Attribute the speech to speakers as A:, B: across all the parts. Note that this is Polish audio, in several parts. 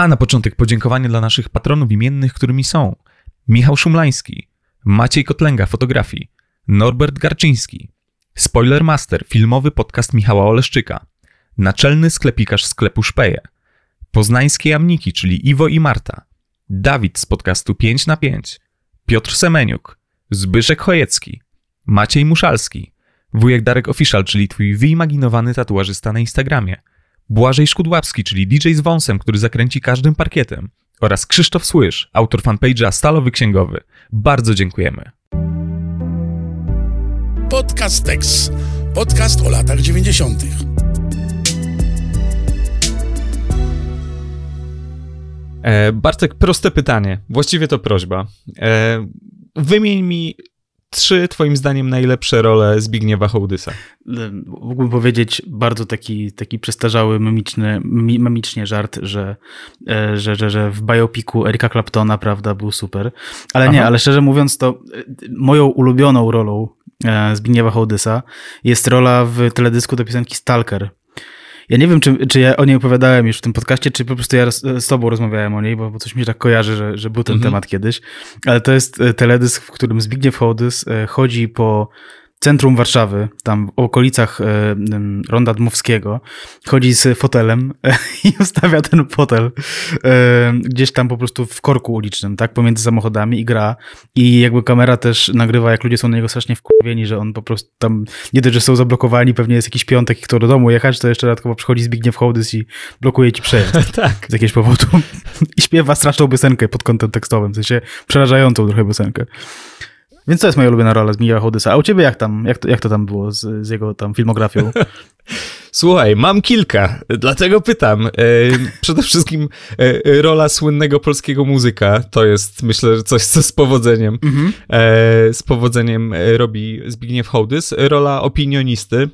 A: A na początek podziękowanie dla naszych patronów imiennych, którymi są Michał Szumlański, Maciej Kotlęga fotografii, Norbert Garczyński, Spoilermaster, filmowy podcast Michała Oleszczyka, naczelny sklepikarz sklepu Szpeje, poznańskie jamniki, czyli Iwo i Marta, Dawid z podcastu 5 na 5, Piotr Semeniuk, Zbyszek Chojecki, Maciej Muszalski, wujek Darek Official, czyli twój wyimaginowany tatuażysta na Instagramie, Błażej Szkudłapski, czyli DJ z wąsem, który zakręci każdym parkietem oraz Krzysztof Słysz, autor fanpage'a Stalowy Księgowy. Bardzo dziękujemy.
B: Podcast Tex. Podcast o latach 90.
A: E, Bartek, proste pytanie. Właściwie to prośba. E, wymień mi trzy, twoim zdaniem, najlepsze role Zbigniewa Hołdysa.
C: Mógłbym powiedzieć bardzo taki, taki przestarzały, memiczny, memicznie żart, że, e, że, że, że w biopiku Erika Claptona, prawda, był super. Ale nie, ale szczerze mówiąc, to e, moją ulubioną rolą e, Zbigniewa Hołdysa jest rola w teledysku do piosenki Stalker ja nie wiem, czy, czy ja o niej opowiadałem już w tym podcaście, czy po prostu ja z tobą rozmawiałem o niej, bo, bo coś mi się tak kojarzy, że, że był ten mhm. temat kiedyś. Ale to jest e, teledysk, w którym Zbigniew Hołdys e, chodzi po centrum Warszawy, tam w okolicach e, Ronda Dmowskiego, chodzi z fotelem i ustawia ten fotel e, gdzieś tam po prostu w korku ulicznym, tak, pomiędzy samochodami i gra. I jakby kamera też nagrywa, jak ludzie są na niego strasznie wkurwieni, że on po prostu tam, nie dość, że są zablokowani, pewnie jest jakiś piątek i kto do domu jechać, to jeszcze dodatkowo przychodzi Zbigniew Hołdys i blokuje ci przejazd. tak. Z jakiegoś powodu. I śpiewa straszną piosenkę pod kątem tekstowym, w sensie przerażającą trochę piosenkę. Więc to jest moja ulubiona rola z Miguela Hodysa. A u ciebie jak tam, jak to, jak to tam było z, z jego tam filmografią?
A: Słuchaj, mam kilka, dlatego pytam. E, przede wszystkim e, rola słynnego polskiego muzyka to jest, myślę, coś, co z powodzeniem, mhm. e, z powodzeniem robi Zbigniew Hołdys. Rola opinionisty,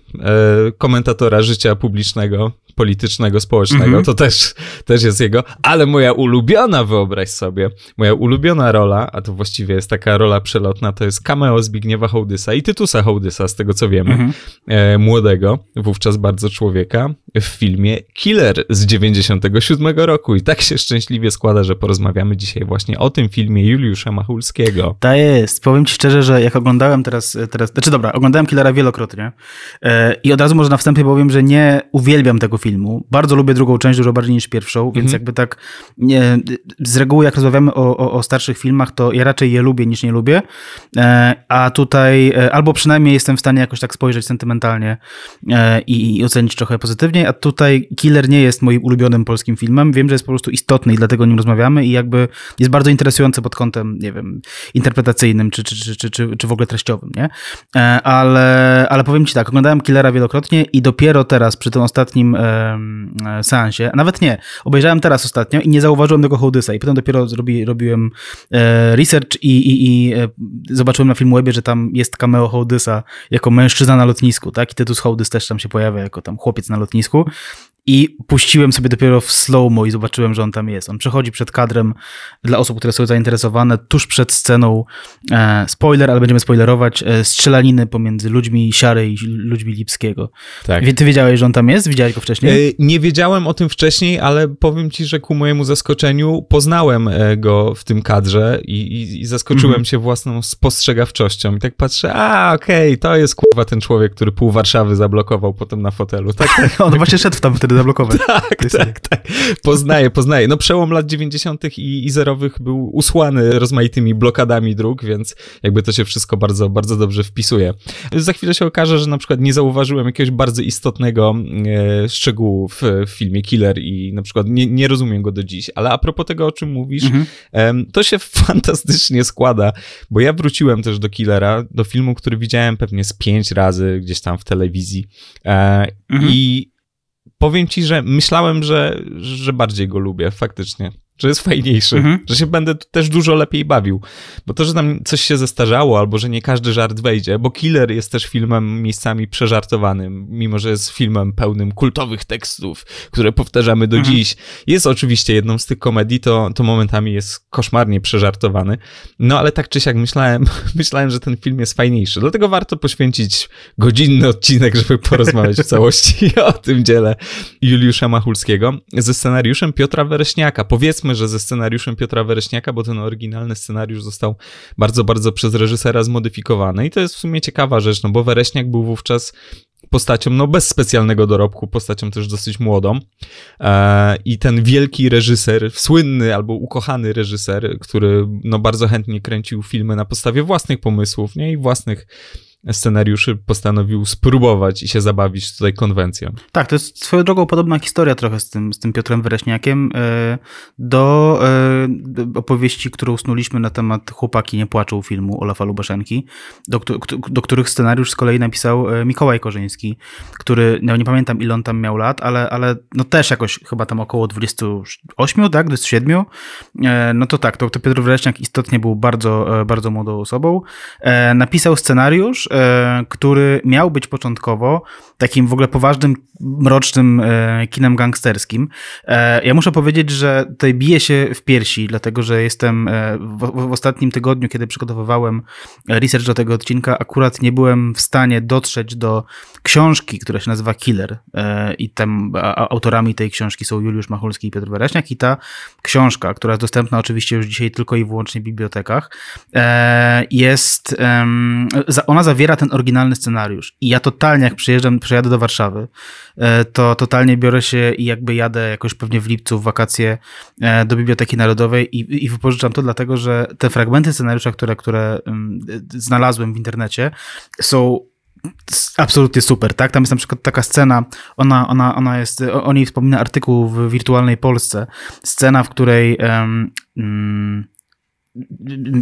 A: komentatora życia publicznego, politycznego, społecznego, mm -hmm. to też, też jest jego, ale moja ulubiona, wyobraź sobie, moja ulubiona rola, a to właściwie jest taka rola przelotna, to jest cameo Zbigniewa Hołdysa i Tytusa Hołdysa, z tego co wiemy, mm -hmm. e, młodego, wówczas bardzo człowieka, w filmie Killer z 97 roku i tak się szczęśliwie składa, że porozmawiamy dzisiaj właśnie o tym filmie Juliusza Machulskiego.
C: Tak jest, powiem ci szczerze, że jak oglądałem teraz, teraz znaczy dobra, oglądałem Killera wielokrotnie e, i od razu może na wstępie powiem, że nie uwielbiam tego filmu, filmu. Bardzo lubię drugą część dużo bardziej niż pierwszą, więc mhm. jakby tak nie, z reguły jak rozmawiamy o, o, o, starszych filmach, to ja raczej je lubię niż nie lubię, e, a tutaj e, albo przynajmniej jestem w stanie jakoś tak spojrzeć sentymentalnie e, i, i ocenić trochę pozytywniej, a tutaj Killer nie jest moim ulubionym polskim filmem. Wiem, że jest po prostu istotny i dlatego o nim rozmawiamy i jakby jest bardzo interesujący pod kątem, nie wiem, interpretacyjnym czy, czy, czy, czy, czy, czy w ogóle treściowym, nie? Ale, ale powiem ci tak, oglądałem Killera wielokrotnie i dopiero teraz przy tym ostatnim Seansie. Nawet nie. Obejrzałem teraz ostatnio i nie zauważyłem tego Hołdysa i potem dopiero zrobi, robiłem e, research i, i, i e, zobaczyłem na Filmwebie, że tam jest cameo Hołdysa jako mężczyzna na lotnisku, tak? I Tytus Hołdys też tam się pojawia jako tam chłopiec na lotnisku. I puściłem sobie dopiero w slow-mo i zobaczyłem, że on tam jest. On przechodzi przed kadrem dla osób, które są zainteresowane, tuż przed sceną, e, spoiler, ale będziemy spoilerować, e, strzelaniny pomiędzy ludźmi Siary i ludźmi Lipskiego. Tak. Ty wiedziałeś, że on tam jest? Widziałeś go wcześniej?
A: E, nie wiedziałem o tym wcześniej, ale powiem ci, że ku mojemu zaskoczeniu poznałem e, go w tym kadrze i, i, i zaskoczyłem mhm. się własną spostrzegawczością. I tak patrzę, a okej, okay, to jest kurwa ten człowiek, który pół Warszawy zablokował potem na fotelu. Tak,
C: tak. on właśnie szedł tam wtedy zablokować.
A: Tak, tak, tak. Poznaję, poznaję. No przełom lat 90. i, i zerowych był usłany rozmaitymi blokadami dróg, więc jakby to się wszystko bardzo, bardzo dobrze wpisuje. Za chwilę się okaże, że na przykład nie zauważyłem jakiegoś bardzo istotnego e, szczegółu w, w, filmie Killer i na przykład nie, nie rozumiem go do dziś, ale a propos tego, o czym mówisz, mhm. to się fantastycznie składa, bo ja wróciłem też do Killera, do filmu, który widziałem pewnie z pięć razy gdzieś tam w telewizji e, mhm. i powiem ci, że myślałem, że, że bardziej go lubię, faktycznie. Że jest fajniejszy, mhm. że się będę też dużo lepiej bawił. Bo to, że tam coś się zestarzało, albo że nie każdy żart wejdzie, bo Killer jest też filmem miejscami przeżartowanym, mimo że jest filmem pełnym kultowych tekstów, które powtarzamy do mhm. dziś. Jest oczywiście jedną z tych komedii, to, to momentami jest koszmarnie przeżartowany. No ale tak czy siak myślałem, myślałem, że ten film jest fajniejszy. Dlatego warto poświęcić godzinny odcinek, żeby porozmawiać w całości o tym dziele Juliusza Machulskiego ze scenariuszem Piotra Wereśniaka. Powiedzmy, że ze scenariuszem Piotra Wereśniaka, bo ten oryginalny scenariusz został bardzo, bardzo przez reżysera zmodyfikowany i to jest w sumie ciekawa rzecz, no bo Wereśniak był wówczas postacią, no bez specjalnego dorobku, postacią też dosyć młodą. E, I ten wielki reżyser, słynny albo ukochany reżyser, który no bardzo chętnie kręcił filmy na podstawie własnych pomysłów, nie i własnych scenariuszy postanowił spróbować i się zabawić tutaj konwencją.
C: Tak, to jest swoją drogą podobna historia trochę z tym, z tym Piotrem Wereśniakiem e, do, e, do opowieści, którą snuliśmy na temat Chłopaki nie płaczą filmu Olafa Lubaszenki, do, do których scenariusz z kolei napisał e, Mikołaj Korzyński, który, no nie pamiętam ile on tam miał lat, ale, ale no też jakoś chyba tam około 28, tak, 27, no to tak, to, to Piotr Wereśniak istotnie był bardzo, bardzo młodą osobą. Napisał scenariusz, który miał być początkowo takim w ogóle poważnym, mrocznym e, kinem gangsterskim. E, ja muszę powiedzieć, że tutaj bije się w piersi, dlatego że jestem w, w ostatnim tygodniu, kiedy przygotowywałem research do tego odcinka, akurat nie byłem w stanie dotrzeć do książki, która się nazywa Killer i tam autorami tej książki są Juliusz Machulski i Piotr Wereśniak i ta książka, która jest dostępna oczywiście już dzisiaj tylko i wyłącznie w bibliotekach, jest, ona zawiera ten oryginalny scenariusz. I ja totalnie, jak przyjeżdżam, przyjadę do Warszawy, e, to totalnie biorę się i jakby jadę jakoś pewnie w lipcu w wakacje e, do Biblioteki Narodowej i, i wypożyczam to, dlatego że te fragmenty scenariusza, które, które znalazłem w internecie, są absolutnie super, tak? Tam jest na przykład taka scena, ona, ona, ona jest, o niej wspomina artykuł w Wirtualnej Polsce, scena, w której um,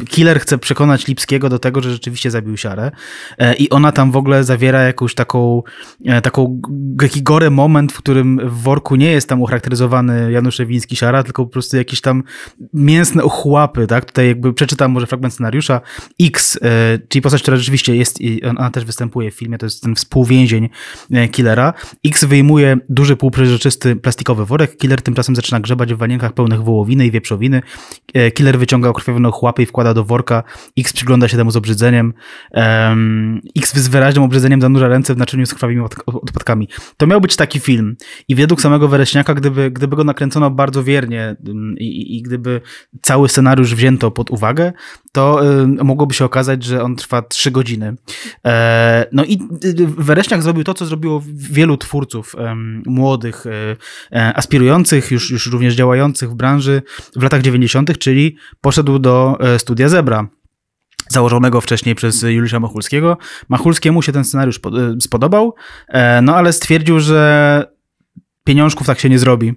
C: Killer chce przekonać Lipskiego do tego, że rzeczywiście zabił Siarę e, i ona tam w ogóle zawiera jakąś taką, e, taką taki gore moment, w którym w worku nie jest tam ucharakteryzowany Janusz Ewiński Siara, tylko po prostu jakieś tam mięsne ochłapy, tak? Tutaj jakby przeczytam może fragment scenariusza. X, e, czyli postać, która rzeczywiście jest, ona też występuje w filmie, to jest ten współwięzień Killera. X wyjmuje duży, półprzeżyczysty plastikowy worek, Killer tymczasem zaczyna grzebać w wanienkach pełnych wołowiny i wieprzowiny. Killer wyciąga okrwiowiony no, chłapie i wkłada do worka. X przygląda się temu z obrzydzeniem. X z wyraźnym obrzydzeniem zanurza ręce w naczyniu z krwawymi odpadkami. To miał być taki film. I według samego Wereśniaka, gdyby, gdyby go nakręcono bardzo wiernie i, i, i gdyby cały scenariusz wzięto pod uwagę, to y, mogłoby się okazać, że on trwa trzy godziny. E, no i y, Wereśniak zrobił to, co zrobiło wielu twórców młodych, e, aspirujących, już, już również działających w branży w latach 90., czyli poszedł do E, studia Zebra założonego wcześniej przez Juliusza Machulskiego. Machulskiemu się ten scenariusz e, spodobał, e, no ale stwierdził, że pieniążków tak się nie zrobi.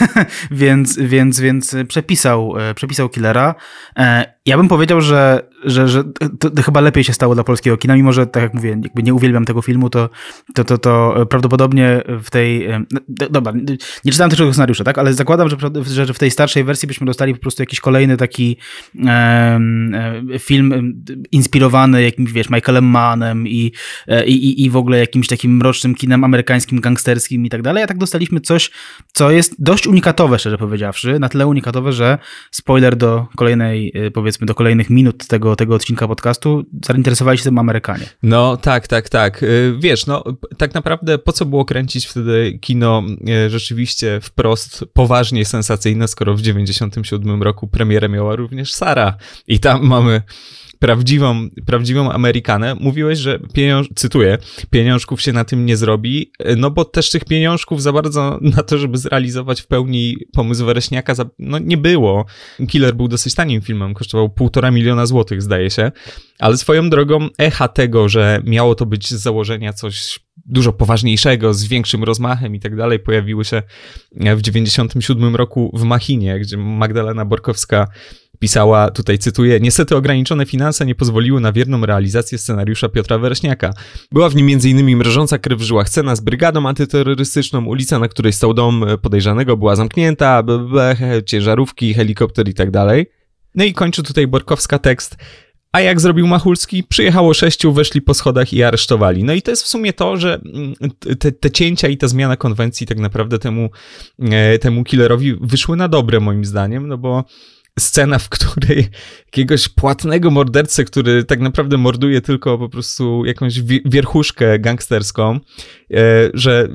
C: więc, więc, więc przepisał, przepisał Killera. Ja bym powiedział, że że, że to, to, chyba lepiej się stało dla polskiego kina, mimo że, tak jak mówię, jakby nie uwielbiam tego filmu, to, to, to, to prawdopodobnie w tej... No, dobra, nie czytałem tego scenariusza, tak? Ale zakładam, że, że w tej starszej wersji byśmy dostali po prostu jakiś kolejny taki e, film inspirowany jakimś, wiesz, Michaelem Mannem i, e, i, i w ogóle jakimś takim mrocznym kinem amerykańskim, gangsterskim i tak dalej, a tak dostaliśmy coś, co jest dość unikatowe, szczerze powiedziawszy, na tyle unikatowe, że spoiler do kolejnej, e, powiedzmy, do kolejnych minut tego tego, odcinka podcastu, zainteresowali się tym Amerykanie.
A: No tak, tak, tak. Y, wiesz, no tak naprawdę po co było kręcić wtedy kino y, rzeczywiście wprost poważnie sensacyjne, skoro w 97 roku premierę miała również Sara. I tam mamy prawdziwą, prawdziwą Amerykanę, mówiłeś, że pieniąż, cytuję, pieniążków się na tym nie zrobi, no bo też tych pieniążków za bardzo na to, żeby zrealizować w pełni pomysł Wereśniaka, no nie było. Killer był dosyć tanim filmem, kosztował półtora miliona złotych, zdaje się, ale swoją drogą echa tego, że miało to być z założenia coś dużo poważniejszego, z większym rozmachem i tak dalej, pojawiły się w 97 roku w Machinie, gdzie Magdalena Borkowska Pisała, tutaj cytuję, niestety ograniczone finanse nie pozwoliły na wierną realizację scenariusza Piotra Wereśniaka. Była w nim m.in. mrożąca krew w żyłach scena z brygadą antyterrorystyczną, ulica, na której stał dom podejrzanego była zamknięta, ciężarówki, helikopter i tak dalej. No i kończy tutaj Borkowska tekst. A jak zrobił Machulski? Przyjechało sześciu, weszli po schodach i aresztowali. No i to jest w sumie to, że mm, te, te cięcia i ta zmiana konwencji tak naprawdę temu, e, temu killerowi wyszły na dobre moim zdaniem, no bo scena, w której jakiegoś płatnego mordercę, który tak naprawdę morduje tylko po prostu jakąś wierchuszkę gangsterską, e, że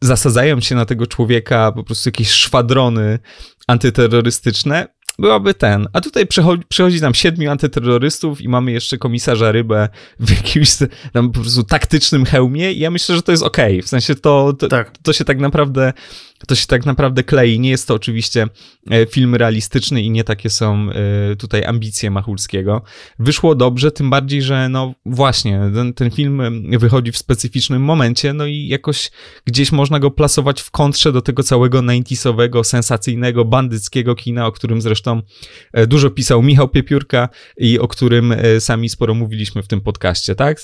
A: zasadzają się na tego człowieka po prostu jakieś szwadrony antyterrorystyczne, byłaby ten. A tutaj przychodzi, przychodzi nam siedmiu antyterrorystów i mamy jeszcze komisarza Rybę w jakimś tam po prostu taktycznym hełmie i ja myślę, że to jest okej. Okay. W sensie to, to, tak. to się tak naprawdę to się tak naprawdę klei. Nie jest to oczywiście e, film realistyczny i nie takie są e, tutaj ambicje Machulskiego. Wyszło dobrze, tym bardziej, że no właśnie, ten, ten film wychodzi w specyficznym momencie, no i jakoś gdzieś można go plasować w kontrze do tego całego 90 sensacyjnego, bandyckiego kina, o którym zresztą e, dużo pisał Michał Piepiórka i o którym sami sporo mówiliśmy w tym podcaście, tak?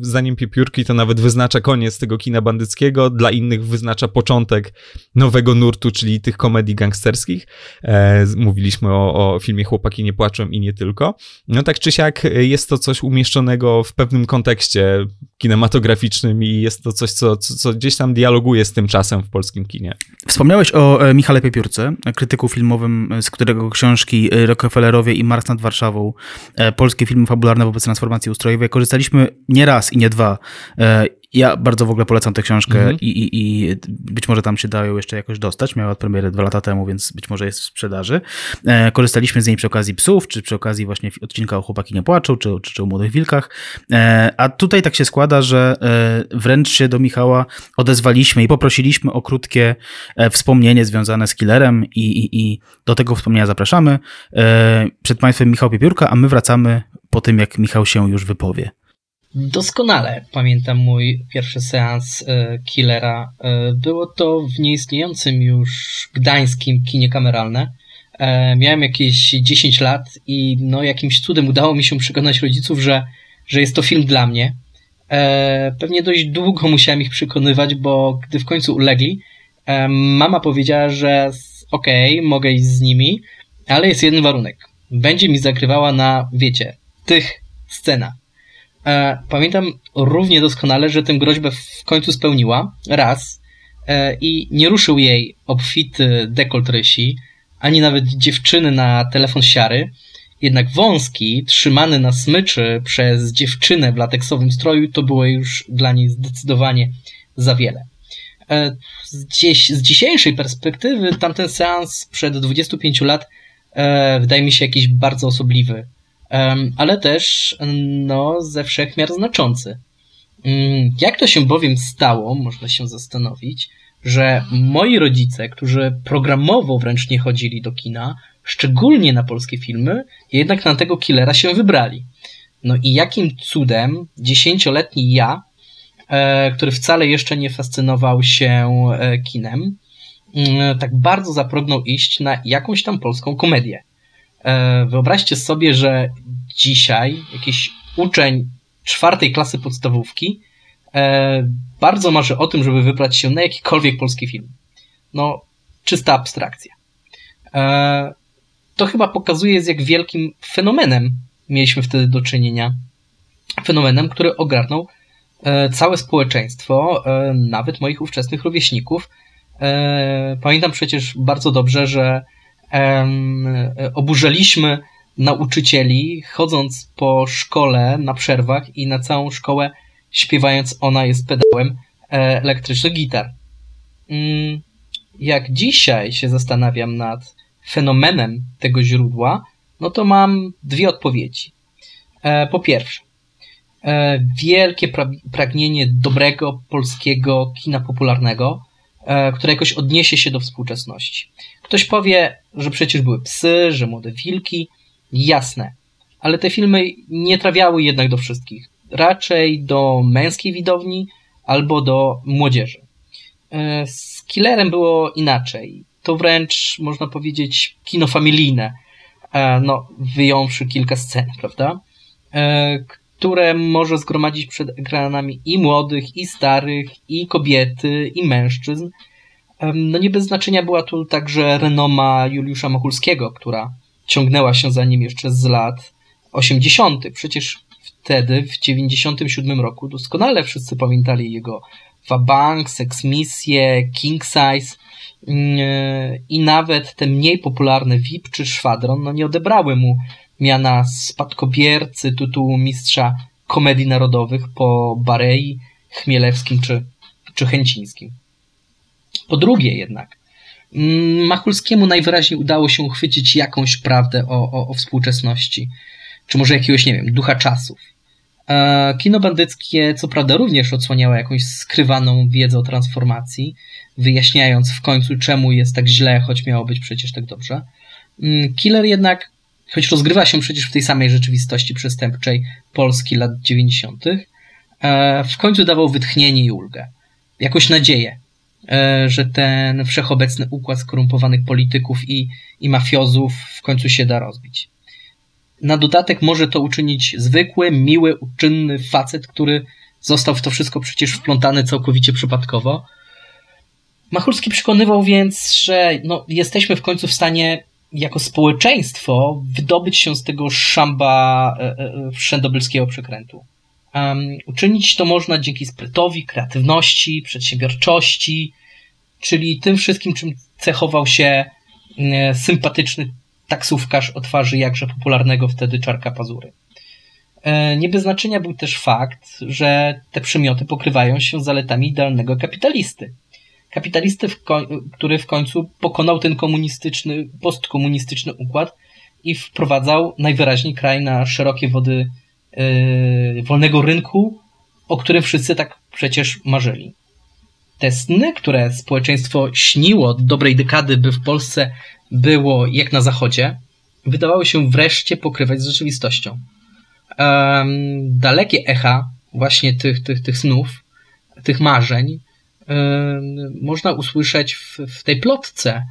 A: Zdaniem Piepiórki to nawet wyznacza koniec tego kina bandyckiego, dla innych wyznacza początek nowego nurtu, czyli tych komedii gangsterskich. E, mówiliśmy o, o filmie Chłopaki nie płaczą i nie tylko. No tak czy siak jest to coś umieszczonego w pewnym kontekście kinematograficznym i jest to coś, co, co, co gdzieś tam dialoguje z tym czasem w polskim kinie.
C: Wspomniałeś o e, Michale Piepiórce, krytyku filmowym, z którego książki Rockefellerowie i Mars nad Warszawą, e, polskie filmy fabularne wobec transformacji ustrojowej, korzystaliśmy nie raz i nie dwa e, ja bardzo w ogóle polecam tę książkę mhm. i, i, i być może tam się dają jeszcze jakoś dostać. Miała premierę dwa lata temu, więc być może jest w sprzedaży. E, korzystaliśmy z niej przy okazji psów, czy przy okazji właśnie odcinka o Chłopaki nie płaczą, czy, czy, czy o Młodych Wilkach. E, a tutaj tak się składa, że e, wręcz się do Michała odezwaliśmy i poprosiliśmy o krótkie wspomnienie związane z killerem i, i, i do tego wspomnienia zapraszamy. Przed Państwem Michał Piepiórka, a my wracamy po tym, jak Michał się już wypowie.
D: Doskonale pamiętam mój pierwszy seans e, Killera. E, było to w nieistniejącym już gdańskim kinie kameralne. E, miałem jakieś 10 lat i no jakimś cudem udało mi się przekonać rodziców, że, że jest to film dla mnie. Pewnie dość długo musiałem ich przekonywać, bo gdy w końcu ulegli, mama powiedziała, że okej, okay, mogę iść z nimi, ale jest jeden warunek. Będzie mi zagrywała na, wiecie, tych scenach E, pamiętam równie doskonale, że tę groźbę w końcu spełniła. Raz. E, i nie ruszył jej obfity dekolt rysi, ani nawet dziewczyny na telefon siary, jednak wąski, trzymany na smyczy przez dziewczynę w lateksowym stroju, to było już dla niej zdecydowanie za wiele. E, z, dzisiejszej perspektywy tamten seans przed 25 lat e, wydaje mi się jakiś bardzo osobliwy ale też no, ze wszechmiar znaczący. Mm, jak to się bowiem stało, można się zastanowić, że moi rodzice, którzy programowo wręcz nie chodzili do kina, szczególnie na polskie filmy, jednak na tego killera się wybrali. No i jakim cudem dziesięcioletni ja, e, który wcale jeszcze nie fascynował się e, kinem, mm, tak bardzo zapragnął iść na jakąś tam polską komedię. E, wyobraźcie sobie, że dzisiaj jakiś uczeń czwartej klasy podstawówki e, bardzo marzy o tym, żeby wybrać się na jakikolwiek polski film. No, czysta abstrakcja. E, to chyba pokazuje, z jak wielkim fenomenem mieliśmy wtedy do czynienia. Fenomenem, który ogarnął całe społeczeństwo, nawet moich ówczesnych rówieśników. Pamiętam przecież bardzo dobrze, że oburzaliśmy nauczycieli, chodząc po szkole na przerwach i na całą szkołę śpiewając Ona jest pedałem e, elektrycznych gitar. Mm, jak dzisiaj się zastanawiam nad fenomenem tego źródła, no to mam dwie odpowiedzi. E, po pierwsze, e, wielkie pragnienie dobrego polskiego kina popularnego, które jakoś odniesie się do współczesności. Ktoś powie, że przecież były psy, że młode wilki. Jasne. Ale te filmy nie trafiały jednak do wszystkich. Raczej do męskiej widowni albo do młodzieży. E, z Killerem było inaczej. To wręcz, można powiedzieć, kino familijne. e, no, wyjąwszy kilka scen, prawda? E, które może zgromadzić przed ekranami i młodych, i starych, i kobiety, i mężczyzn. No nie bez znaczenia była tu także renoma Juliusza Machulskiego, która ciągnęła się za nim jeszcze z lat 80. Przecież wtedy, w 97 roku, doskonale wszyscy pamiętali jego Wabank, Sex Misję, King Size mm, i nawet te mniej popularne VIP czy Szwadron no nie odebrały mu miana spadkobiercy tytułu mistrza komedii narodowych po Barei, Chmielewskim czy, czy Chęcińskim. Po drugie jednak, mm, Machulskiemu najwyraźniej udało się uchwycić jakąś prawdę o, o, o współczesności, czy może jakiegoś, nie wiem, ducha czasów. E, kino bandyckie, co prawda, również odsłaniało jakąś skrywaną wiedzę o transformacji, wyjaśniając w końcu, czemu jest tak źle, choć miało być przecież tak dobrze. Mm, Killer jednak, choć rozgrywa się przecież w tej samej rzeczywistości przestępczej Polski lat 90., e, w końcu dawał wytchnienie i ulgę. Jakąś nadzieję, że ten wszechobecny układ skorumpowanych polityków i, i mafiozów w końcu się da rozbić. Na dodatek może to uczynić zwykły, miły, uczynny facet, który został w to wszystko przecież wplątany całkowicie przypadkowo. Machulski przekonywał więc, że no, jesteśmy w końcu w stanie jako społeczeństwo wydobyć się z tego szamba e, e, wszędobylskiego przekrętu. Um, uczynić to można dzięki sprytowi, kreatywności, przedsiębiorczości, czyli tym wszystkim, czym cechował się e, sympatyczny taksówkarz o twarzy jakże popularnego wtedy Czarka Pazury. E, nie bez znaczenia był też fakt, że te przymioty pokrywają się z zaletami idealnego kapitalisty. Kapitalisty, w który w końcu pokonał ten komunistyczny, postkomunistyczny układ i wprowadzał najwyraźniej kraj na szerokie wody wolnego rynku, o którym wszyscy tak przecież marzyli. Te sny, które społeczeństwo śniło od dobrej dekady, by w Polsce było jak na zachodzie, wydawało się wreszcie pokrywać z rzeczywistością. Um, dalekie echa właśnie tych, tych, tych snów, tych marzeń, um, można usłyszeć w, w tej plotce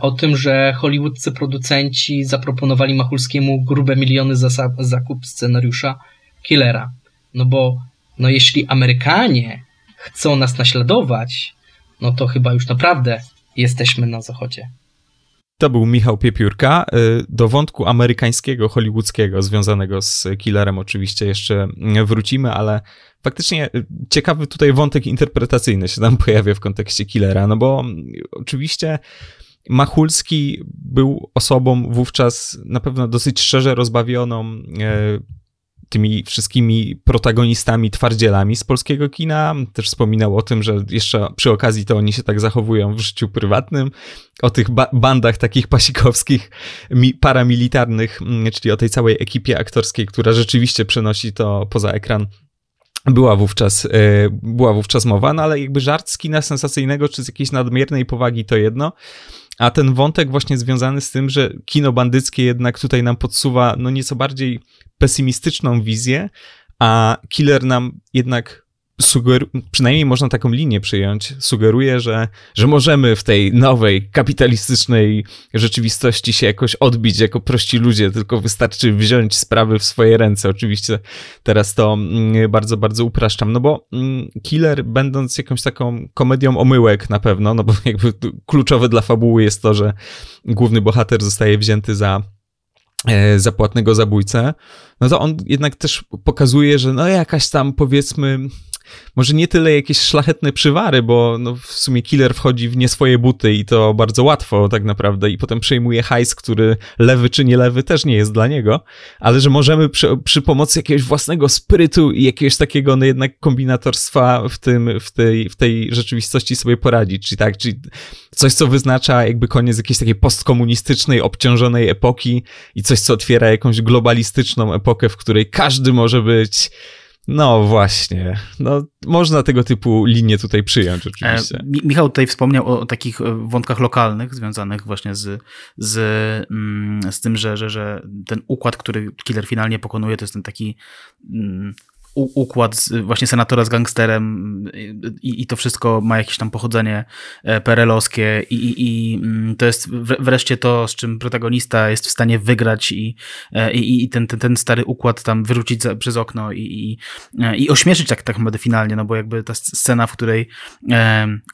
D: o tym, że hollywoodzcy producenci zaproponowali Machulskiemu grube miliony za zakup scenariusza Killera. No bo no jeśli Amerykanie chcą nas naśladować, no to chyba już naprawdę jesteśmy na zachodzie.
A: To był Michał Piepiórka. Y, do wątku amerykańskiego, hollywoodzkiego, związanego z Killerem oczywiście jeszcze wrócimy, ale faktycznie y, ciekawy tutaj wątek interpretacyjny się tam pojawia w kontekście Killera, no bo oczywiście Machulski był osobą wówczas na pewno dosyć szczerze rozbawioną, y, tymi wszystkimi protagonistami, twardzielami z polskiego kina. Też wspominał o tym, że jeszcze przy okazji to oni się tak zachowują w życiu prywatnym, o tych ba bandach takich pasikowskich, paramilitarnych, mm, czyli o tej całej ekipie aktorskiej, która rzeczywiście przenosi to poza ekran. Była wówczas, e, była wówczas mowa, no ale jakby żart z kina sensacyjnego czy z jakiejś nadmiernej powagi to jedno, a ten wątek właśnie związany z tym, że kino bandyckie jednak tutaj nam podsuwa no nieco bardziej pesymistyczną wizję, a killer nam jednak sugeruje, przynajmniej można taką linię przyjąć, sugeruje, że, że możemy w tej nowej, kapitalistycznej rzeczywistości się jakoś odbić jako prości ludzie, tylko wystarczy wziąć sprawy w swoje ręce. Oczywiście teraz to mm, bardzo, bardzo upraszczam, no bo mm, Killer, będąc jakąś taką komedią omyłek na pewno, no bo jakby kluczowe dla fabuły jest to, że główny bohater zostaje wzięty za E, zapłatnego zabójcę, no to on jednak też pokazuje, że no jakaś tam powiedzmy może nie tyle jakieś szlachetne przywary, bo no w sumie killer wchodzi w nie swoje buty i to bardzo łatwo tak naprawdę i potem przejmuje hajs, który lewy czy nie lewy też nie jest dla niego, ale że możemy przy, przy pomocy jakiegoś własnego sprytu i jakiegoś takiego no jednak kombinatorstwa w tym, w tej, w tej rzeczywistości sobie poradzić, czyli tak, czyli coś, co wyznacza jakby koniec jakiejś takiej postkomunistycznej, obciążonej epoki i coś, co otwiera jakąś globalistyczną epokę, w której każdy może być no właśnie, no można tego typu linie tutaj przyjąć oczywiście. E,
C: Michał tutaj wspomniał o, o, takich e, wątkach lokalnych związanych właśnie z, z, mm, z tym, że, że, że ten układ, który killer finalnie pokonuje, to jest ten taki mm, układ z, właśnie senatora z gangsterem i, i, to wszystko ma jakieś tam pochodzenie e, perelowskie i, i, i, mm, to jest wreszcie to, z czym protagonista jest w stanie wygrać i, e, i, i ten, ten, ten stary układ tam wyrzucić za, przez okno i, i, e, i ośmieszyć tak, tak naprawdę finalnie, no bo jakby ta scena, w której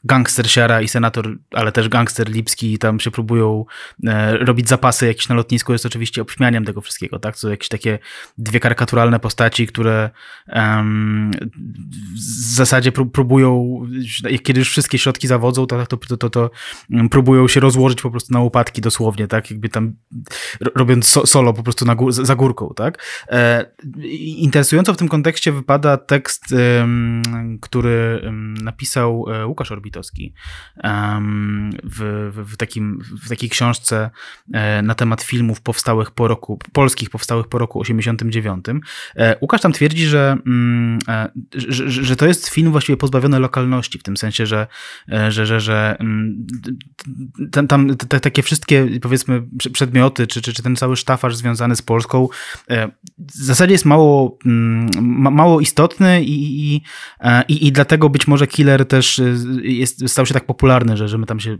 C: gangster Siara i senator, ale też gangster Lipski tam się próbują robić zapasy jakieś na lotnisku jest oczywiście obśmianiem tego wszystkiego, tak? To jakieś takie dwie karykaturalne postaci, które w zasadzie próbują, kiedy już wszystkie środki zawodzą, to, to, to, to, to próbują się rozłożyć po prostu na łopatki dosłownie, tak? Jakby tam robiąc solo po prostu na gór, za górką, tak? E, interesująco w tym kontekście wypada tekst, który napisał e, Łukasz Orbitowski w, w, w, takim, w takiej książce e, na temat filmów powstałych po roku, polskich powstałych po roku 89. Łukasz tam twierdzi, że Mm, e, że, że, to jest film właściwie pozbawiony lokalności, w tym sensie, że, e, że, że, że mm, tam, tam te, takie wszystkie, powiedzmy, przedmioty, czy, czy, czy ten cały sztafaż związany z Polską e, w zasadzie jest mało, mm, mało istotny i, i, i, i dlatego być może Killer też jest, stał się tak popularny, że, że my tam się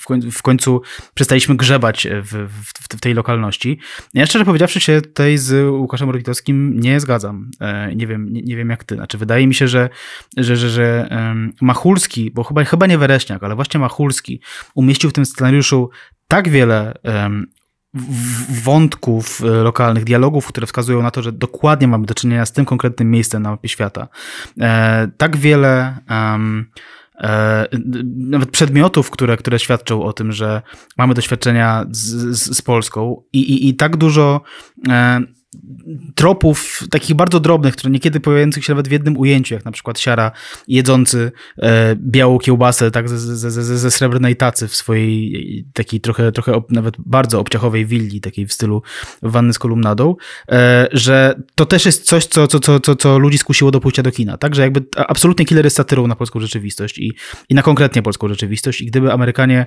C: w, końcu, w końcu przestaliśmy grzebać w, w, w tej lokalności. Ja szczerze powiedziawszy się tutaj z Łukaszem Orbitowskim nie zgadzam. Nie wiem, nie, nie, wiem jak ty. Znaczy, wydaje mi się, że, że, że, że um, Machulski, bo chyba, chyba nie Wereśniak, ale właśnie Machulski umieścił w tym scenariuszu tak wiele um, wątków e, lokalnych, dialogów, które wskazują na to, że dokładnie mamy do czynienia z tym konkretnym miejscem na mapie świata. E, tak wiele um, nawet przedmiotów, które, które świadczą o tym, że mamy doświadczenia z, z, z Polską i, i, i tak dużo e, tropów takich bardzo drobnych, które niekiedy pojawiających się nawet w jednym ujęciu, jak na przykład siara jedzący e, białą kiełbasę tak, ze, ze, ze, ze srebrnej tacy w swojej takiej trochę, trochę nawet bardzo obciachowej willi, takiej w stylu wanny z kolumnadą, e, że to też jest coś, co, co, co, co, co ludzi skusiło do pójścia do kina, tak, że jakby absolutnie killer jest satyrą na polską rzeczywistość i, i na konkretnie polską rzeczywistość. I gdyby Amerykanie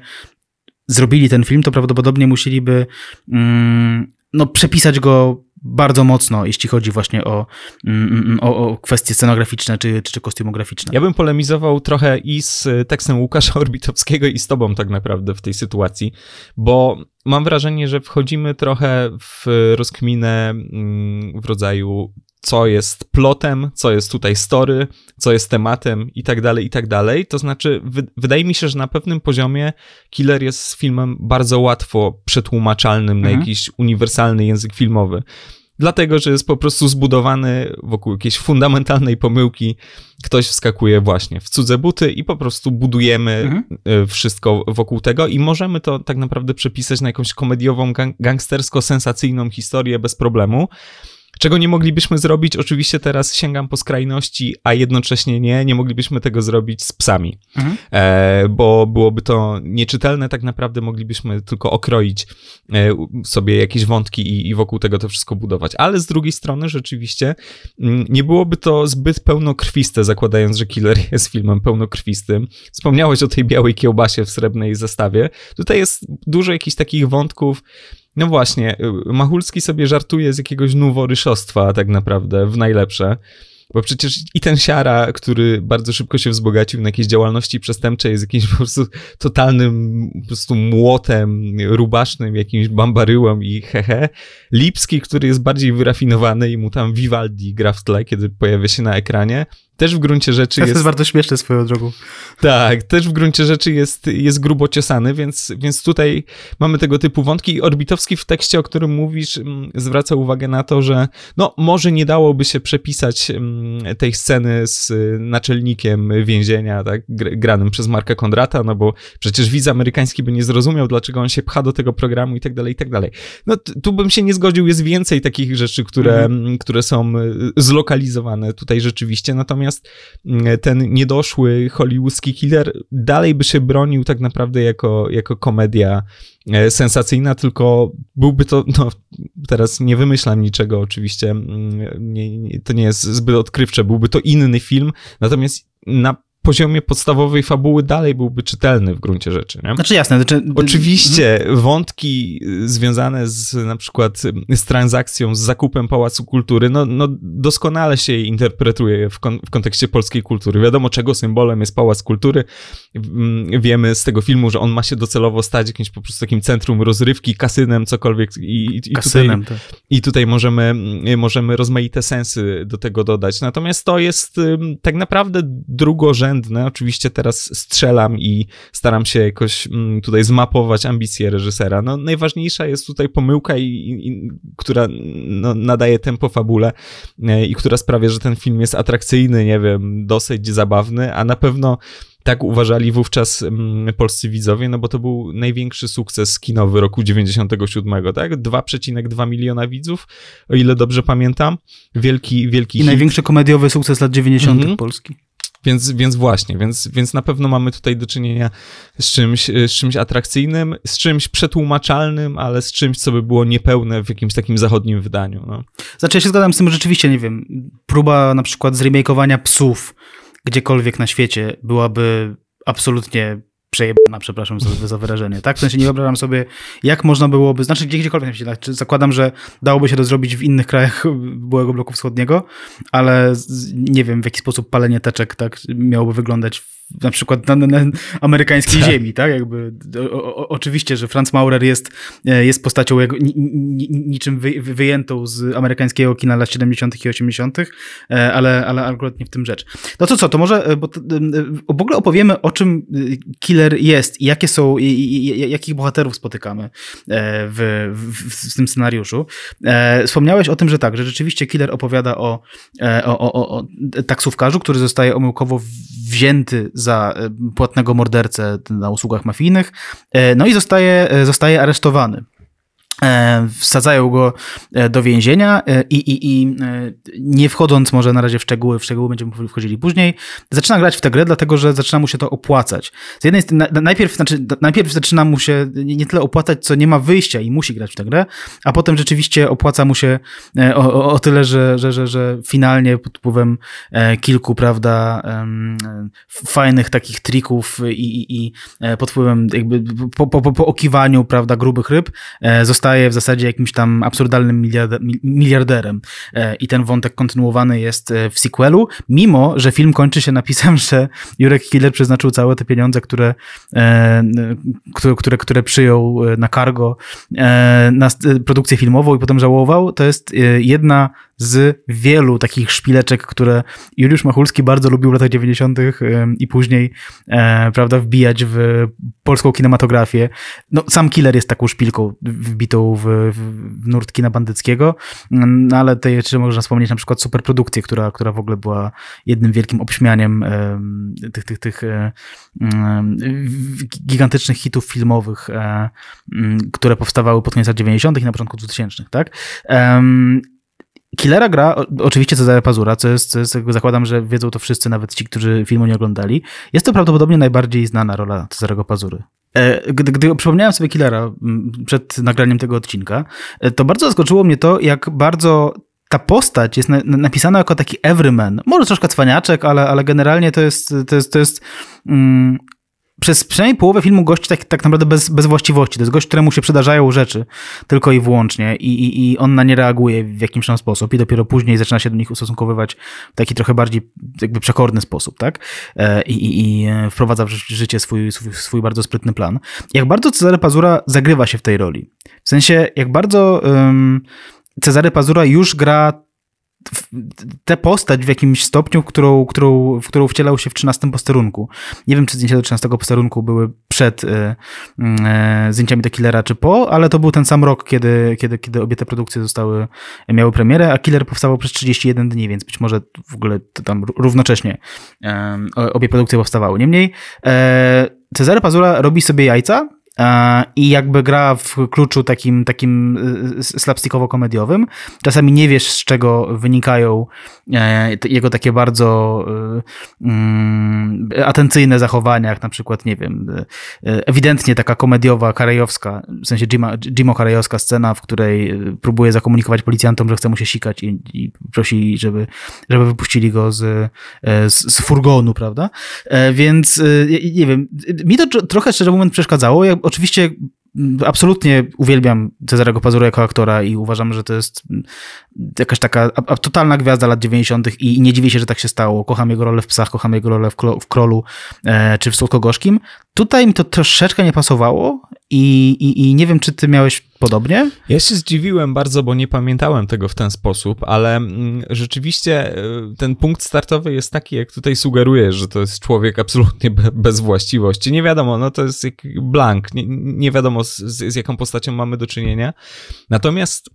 C: zrobili ten film, to prawdopodobnie musieliby mm, no, przepisać go bardzo mocno, jeśli chodzi właśnie o, mm, mm, o, o kwestie scenograficzne czy, czy, czy kostiumograficzne.
A: Ja bym polemizował trochę i z tekstem Łukasza Orbitowskiego i z tobą tak naprawdę w tej sytuacji, bo mam wrażenie, że wchodzimy trochę w rozkminę mm, w rodzaju co jest plotem, co jest tutaj story, co jest tematem i tak dalej, i tak dalej. To znaczy, wydaje mi się, że na pewnym poziomie Killer jest filmem bardzo łatwo przetłumaczalnym mhm. na jakiś uniwersalny język filmowy. Dlatego, że jest po prostu zbudowany wokół jakiejś fundamentalnej pomyłki. Ktoś wskakuje właśnie w cudze buty i po prostu budujemy mhm. E, wszystko wokół tego i możemy to tak naprawdę przepisać na jakąś komediową, gangstersko-sensacyjną historię bez problemu. Czego nie moglibyśmy zrobić, oczywiście teraz sięgam po skrajności, a jednocześnie nie, nie moglibyśmy tego zrobić z psami, mhm. e, bo byłoby to nieczytelne, tak naprawdę moglibyśmy tylko okroić e, sobie jakieś wątki i, i, wokół tego to wszystko budować. Ale z drugiej strony rzeczywiście mm, nie byłoby to zbyt pełnokrwiste, zakładając, że Killer jest filmem pełnokrwistym. Wspomniałeś o tej białej kiełbasie w srebrnej zestawie. Tutaj jest dużo jakichś takich wątków, no właśnie, y, Machulski sobie żartuje z jakiegoś noworyszostwa tak naprawdę, w najlepsze. Bo przecież i ten Siara, który bardzo szybko się wzbogacił na jakiejś działalności przestępczej, jest jakimś po prostu totalnym po prostu młotem, rubasznym, jakimś bambaryłem i hehe. Lipski, który jest bardziej wyrafinowany i mu tam Vivaldi gra w tle, kiedy pojawia się na ekranie, też w gruncie rzeczy
C: jest... To jest bardzo śmieszne swoją drogą.
A: Tak, też w gruncie rzeczy jest, jest grubo ciosany, więc, więc tutaj mamy tego typu wątki i Orbitowski w tekście, o którym mówisz, mm, zwraca uwagę na to, że no może nie dałoby się przepisać mm, tej sceny z naczelnikiem więzienia, tak, granym przez Marka Kondrata, no bo przecież widz amerykański by nie zrozumiał, dlaczego on się pcha do tego programu i tak dalej, i tak dalej. No tu bym się nie zgodził, jest więcej takich rzeczy, które, mhm. które są y, zlokalizowane tutaj rzeczywiście, natomiast mm, ten niedoszły hollywoodzki killer dalej by się bronił tak naprawdę jako, jako komedia sensacyjna, tylko byłby to, no teraz nie wymyślam niczego oczywiście, mm, nie, nie, to nie jest zbyt odkrywcze, byłby to inny film, natomiast na poziomie podstawowej fabuły dalej byłby czytelny w gruncie rzeczy. Nie?
C: Znaczy jasne. Znaczy...
A: Oczywiście mhm. wątki związane z na przykład z transakcją, z zakupem Pałacu Kultury, no, no doskonale się interpretuje w, kon w kontekście polskiej kultury. Wiadomo, czego symbolem jest Pałac Kultury. Wiemy z tego filmu, że on ma się docelowo stać jakimś po prostu takim centrum rozrywki, kasynem, cokolwiek. I, i kasynem, tutaj, tak. i tutaj możemy, możemy rozmaite sensy do tego dodać. Natomiast to jest tak naprawdę drugorzędne. Oczywiście teraz strzelam i staram się jakoś tutaj zmapować ambicje reżysera. No, najważniejsza jest tutaj pomyłka, i, i która no, nadaje tempo fabule e, i która sprawia, że ten film jest atrakcyjny, nie wiem, dosyć zabawny, a na pewno tak uważali wówczas mm, polscy widzowie, no bo to był największy sukces kinowy roku 97, tak? 2,2 miliona widzów, o ile dobrze pamiętam. Wielki, wielki
C: I hit. największy komediowy sukces lat 90. Mhm. Polski.
A: Więc, więc właśnie, więc, więc na pewno mamy tutaj do czynienia z czymś, z czymś atrakcyjnym, z czymś przetłumaczalnym, ale z czymś, co by było niepełne w jakimś takim zachodnim wydaniu. No.
C: Znaczy, ja się zgadzam z tym, że rzeczywiście, nie wiem, próba na przykład zremakeowania psów gdziekolwiek na świecie byłaby absolutnie przejebana, przepraszam za, za wyrażenie, tak? W sensie nie wyobrażam sobie, jak można byłoby, znaczy gdziekolwiek świecie, tak? zakładam, że dałoby się to zrobić w innych krajach byłego bloku wschodniego, ale nie wiem, w jaki sposób palenie teczek tak miałoby wyglądać na przykład na, na amerykańskiej tak. ziemi, tak? Jakby, o, o, oczywiście, że Franz Maurer jest, e, jest postacią jak, niczym wy, wyjętą z amerykańskiego kina lat 70. i 80., e, ale, ale akurat nie w tym rzecz. No to co, to może e, bo to, w ogóle opowiemy, o czym Killer jest i jakie są, i, i, jakich bohaterów spotykamy w, w, w, tym scenariuszu. Wspomniałeś o tym, że tak, że rzeczywiście Killer opowiada o, o, o, o taksówkarzu, który zostaje omyłkowo wzięty za e, płatnego mordercę na usługach mafijnych, e, no i zostaje, e, zostaje aresztowany. E, wsadzają go e, do więzienia e, i, i, i nie wchodząc może na razie w szczegóły, w szczegóły będziemy wchodzili później, zaczyna grać w tę grę, dlatego że zaczyna mu się to opłacać. Z jednej strony, najpierw, znaczy, najpierw zaczyna mu się nie tyle opłacać, co nie ma wyjścia i musi grać w tę grę, a potem rzeczywiście opłaca mu się o, o, o tyle, że, że, że, że finalnie pod wpływem kilku, prawda, fajnych takich trików i, i, i pod wpływem jakby po, po, po okiwaniu, prawda, grubych ryb zostaje staje w zasadzie jakimś tam absurdalnym miliarderem. E, I ten wątek kontynuowany jest e, w sequelu, mimo że film kończy się napisem, że Jurek Killer przeznaczył całe te pieniądze, które, e, które, które, które przyjął na cargo na produkcję filmową i potem żałował. To jest jedna z wielu takich szpileczek, które Juliusz Machulski bardzo lubił w latach 90. i później, e, prawda, wbijać w polską kinematografię. No, sam Killer jest taką szpilką wbitą w, w nurt kina bandyckiego, no, ale tutaj jeszcze można wspomnieć na przykład superprodukcję, która, która w ogóle była jednym wielkim obśmianiem tych, tych, tych e, gigantycznych hitów filmowych, e, które powstawały pod koniec lat 90. i na początku 2000, tak? Killera gra oczywiście Cezary Pazura, co jest, co jest, zakładam, że wiedzą to wszyscy, nawet ci, którzy filmu nie oglądali. Jest to prawdopodobnie najbardziej znana rola Cezarego Pazury. E, gdy, gdy przypomniałem sobie Killera przed nagraniem tego odcinka, e, to bardzo zaskoczyło mnie to, jak bardzo ta postać jest napisana jako taki everyman. Może troszkę cwaniaczek, ale, ale generalnie to jest, to jest, to jest mm, przez przynajmniej połowę filmu gość tak, tak naprawdę bez, bez właściwości. To jest gość, któremu się przydarzają rzeczy tylko i wyłącznie i, i, i on na nie reaguje w jakimś tam sposób i dopiero później zaczyna się do nich ustosunkowywać w taki trochę bardziej jakby przekorny sposób, tak? E, I, i, i wprowadza w życie swój, swój, swój bardzo sprytny plan. Jak bardzo Cezary Pazura zagrywa się w tej roli. W sensie, jak bardzo um, Cezary Pazura już gra tę postać w jakimś stopniu, którą, którą, w którą wcielał się w 13 posterunku. Nie wiem, czy zdjęcia do 13 posterunku były przed e, e, zdjęciami do Killera, czy po, ale to był ten sam rok, kiedy, kiedy, kiedy obie te produkcje zostały, miały premierę, a Killer powstawał przez 31 dni, więc być może w ogóle tam równocześnie e, obie produkcje powstawały. Niemniej e, Cezary Pazura robi sobie jajca i jakby gra w kluczu takim, takim slapstickowo-komediowym. Czasami nie wiesz, z czego wynikają jego takie bardzo mm, atencyjne zachowania, jak na przykład, nie wiem, ewidentnie taka komediowa, karejowska, w sensie Jima, Jimo karejowska scena, w której próbuje zakomunikować policjantom, że chce mu się sikać i, i prosi, żeby, żeby wypuścili go z, z, z furgonu, prawda? Więc nie wiem, mi to trochę szczerze mówiąc przeszkadzało. Oczywiście absolutnie uwielbiam Cezarego Pazura jako aktora i uważam, że to jest jakaś taka a, totalna gwiazda lat 90. I, nie dziwię się, że tak się stało. Kocham jego rolę w Psach, kocham jego rolę w, w Krolu e, czy w Słodko-Gorzkim. Tutaj mi to troszeczkę nie pasowało i, i, i nie wiem, czy ty miałeś podobnie?
A: Ja się zdziwiłem bardzo, bo nie pamiętałem tego w ten sposób, ale mm, rzeczywiście e, ten punkt startowy jest taki, jak tutaj sugerujesz, że to jest człowiek absolutnie bez właściwości. Nie wiadomo, no to jest jak blank, nie, nie wiadomo z, z jaką postacią mamy do czynienia. Natomiast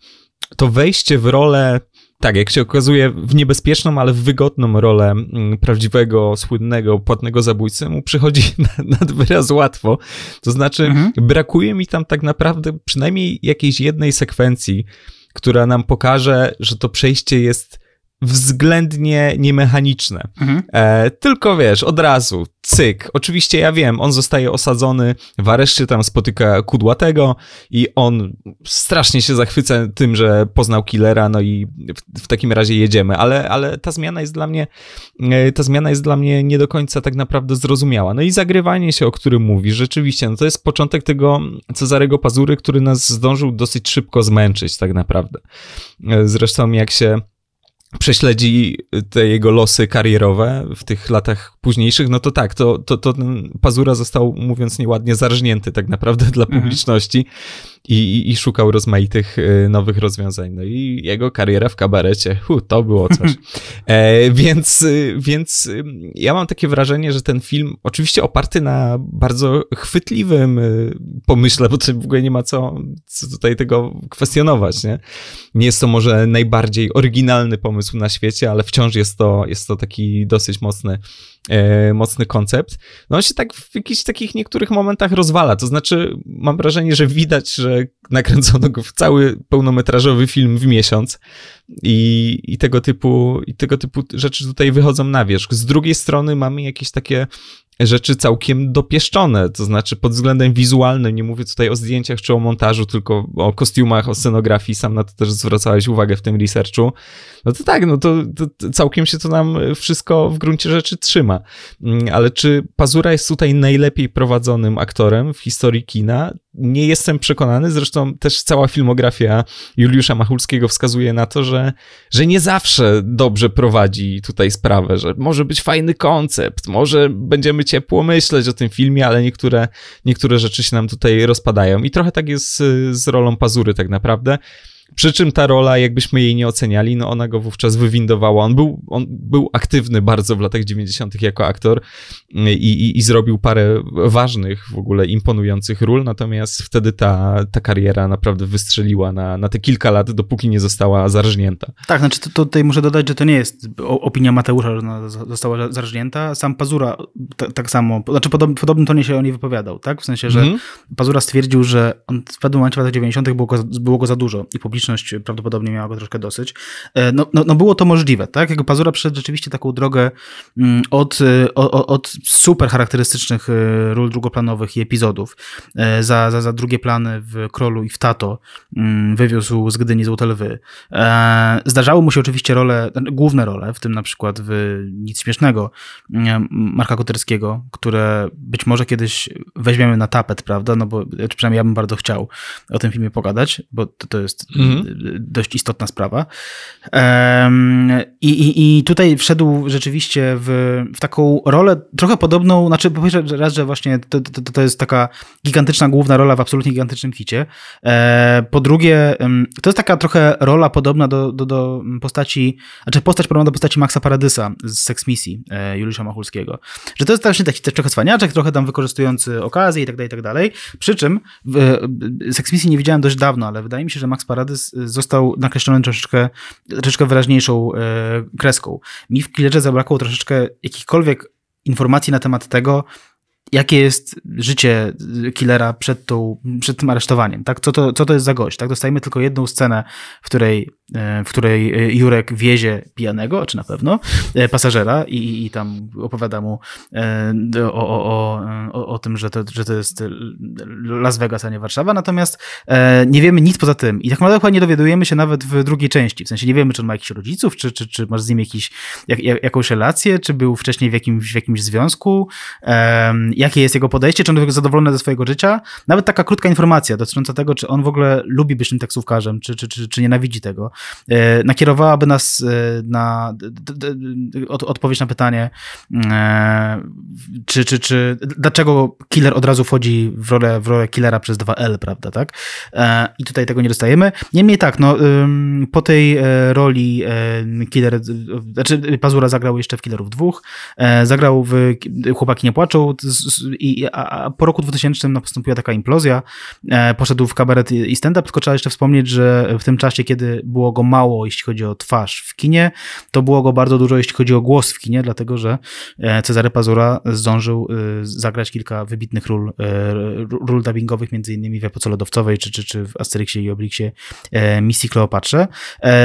A: to wejście w rolę tak, jak się okazuje, w niebezpieczną, ale w wygodną rolę mm, prawdziwego, słynnego, płatnego zabójcy mu przychodzi nad wyraz łatwo. To znaczy, mhm. brakuje mi tam tak naprawdę przynajmniej jakiejś jednej sekwencji, która nam pokaże, że to przejście jest względnie niemechaniczne. Mhm. E, tylko wiesz, od razu, cyk. Oczywiście ja wiem, on zostaje osadzony w areszcie, tam spotyka kudłatego i on strasznie się zachwyca tym, że poznał killera, no i w, w, takim razie jedziemy, ale, ale ta zmiana jest dla mnie, e, ta zmiana jest dla mnie nie do końca tak naprawdę zrozumiała. No i zagrywanie się, o którym mówisz, rzeczywiście, no to jest początek tego Cezarego Pazury, który nas zdążył dosyć szybko zmęczyć tak naprawdę. E, zresztą jak się prześledzi te jego losy karierowe w tych latach późniejszych, no to tak, to, to, to ten Pazura został, mówiąc nieładnie, zarżnięty tak naprawdę dla mhm. publiczności i, i, szukał rozmaitych y, nowych rozwiązań. No i jego kariera w kabarecie, hu, to było coś. E, więc, y, więc ja mam takie wrażenie, że ten film, oczywiście oparty na bardzo chwytliwym pomyśle, bo to w ogóle nie ma co, co tutaj tego kwestionować, nie? Nie jest to może najbardziej oryginalny pomysł na świecie, ale wciąż jest to, jest to taki dosyć mocny e, mocny koncept, no on się tak w jakichś takich niektórych momentach rozwala. To znaczy, mam wrażenie, że widać, że nakręcono go w cały pełnometrażowy film w miesiąc i, i, tego, typu, i tego typu rzeczy tutaj wychodzą na wierzch. Z drugiej strony mamy jakieś takie rzeczy całkiem dopieszczone, to znaczy pod względem wizualnym, nie mówię tutaj o zdjęciach czy o montażu, tylko o kostiumach, o scenografii, sam na to też zwracałeś uwagę w tym researchu, no to tak, no to, to całkiem się to nam wszystko w gruncie rzeczy trzyma. Mm, ale czy Pazura jest tutaj najlepiej prowadzonym aktorem w historii kina? Nie jestem przekonany, zresztą też cała filmografia Juliusza Machulskiego wskazuje na to, że, że nie zawsze dobrze prowadzi tutaj sprawę, że może być fajny koncept, może będziemy ciepło myśleć o tym filmie, ale niektóre, niektóre rzeczy się nam tutaj rozpadają. I trochę tak jest z, z rolą Pazury tak naprawdę. Przy czym ta rola, jakbyśmy jej nie oceniali, no ona go wówczas wywindowała. On był, on był aktywny bardzo w latach 90. jako aktor i, i, i zrobił parę ważnych, w ogóle imponujących ról, natomiast wtedy ta, ta kariera naprawdę wystrzeliła na, na te kilka lat, dopóki nie została zarżnięta.
C: Tak, znaczy to, tutaj muszę dodać, że to nie jest opinia Mateusza, że ona została zarżnięta. Sam Pazura tak samo, znaczy podob, podobnym tonie się o niej wypowiadał, tak? W sensie, że mm. Pazura stwierdził, że on w pewnym momencie w latach 90. było go, było go za dużo i publicznie publiczność prawdopodobnie miała go troszkę dosyć. E, no, no, no było to możliwe, tak? Jego Pazura przeszedł rzeczywiście taką drogę mm, od, e, od, od super charakterystycznych e, ról drugoplanowych i epizodów za, za, za drugie plany w Krolu i w Tato mm, wywiózł z Gdyni Złote Lwy. Zdarzały mu się oczywiście role, główne role, w tym na przykład w Nic Śmiesznego mm, Marka Koterskiego, które być może kiedyś weźmiemy na tapet, prawda? No bo przynajmniej ja bym bardzo chciał o tym filmie pogadać, bo to, to jest Mhm. dość istotna sprawa. I, i, I tutaj wszedł rzeczywiście w, w taką rolę trochę podobną, znaczy po pierwsze raz, że właśnie to, to, to jest taka gigantyczna główna rola w absolutnie gigantycznym kicie. E, po drugie, to jest taka trochę rola podobna do, do, do postaci, znaczy postać podobna do postaci Maxa Paradysa z Sex Misji e, Juliusza Machulskiego. Że to jest właśnie taki trochę cwaniaczek, trochę tam wykorzystujący okazję i tak dalej, i tak dalej. Przy czym Sex Misji nie widziałem dość dawno, ale wydaje mi się, że Max Paradys został nakreślony troszeczkę, troszeczkę wyraźniejszą e, kreską. Mi w Killerze zabrakło troszeczkę jakichkolwiek informacji na temat tego, jakie jest życie killera przed, tą, przed tym aresztowaniem, tak? Co to, co to jest za gość, tak? Dostajemy tylko jedną scenę, w której, e, w której Jurek wiezie pijanego, czy na pewno, e, pasażera i, i tam opowiada mu e, o, o, o, o, tym, że to, że to jest Las Vegas, a nie Warszawa, natomiast nie wiemy nic poza tym. I tak naprawdę nie dowiadujemy się nawet w drugiej części, w sensie nie wiemy, czy on ma jakichś rodziców, czy, czy, czy masz z nim jakiś, jak, jakąś relację, czy był wcześniej w jakimś, w jakimś związku, jakie jest jego podejście, czy on jest zadowolony ze swojego życia. Nawet taka krótka informacja dotycząca tego, czy on w ogóle lubi być tym taksówkarzem, czy, czy, czy, czy nienawidzi tego, e, nakierowałaby nas e, na od, odpowiedź na pytanie, e, czy, czy, czy dlaczego killer od razu wchodzi w rolę, w rolę killera przez 2L, prawda, tak? I tutaj tego nie dostajemy. Niemniej tak, no, po tej roli killer, znaczy Pazura zagrał jeszcze w Killerów dwóch, zagrał w Chłopaki nie płaczą i a po roku 2000 nastąpiła taka implozja, e, poszedł w kabaret i stand-up, tylko trzeba jeszcze wspomnieć, że w tym czasie, kiedy było go mało, jeśli chodzi o twarz w kinie, to było go bardzo dużo, jeśli chodzi o głos w kinie, dlatego, że e, Cezary Pazura zdążył e, zagrać kilka wybitnych ról, ról dubbingowych, między innymi w Epoce Lodowcowej, czy, czy, czy w Asterixie i Oblixie Misji Kleopatrze.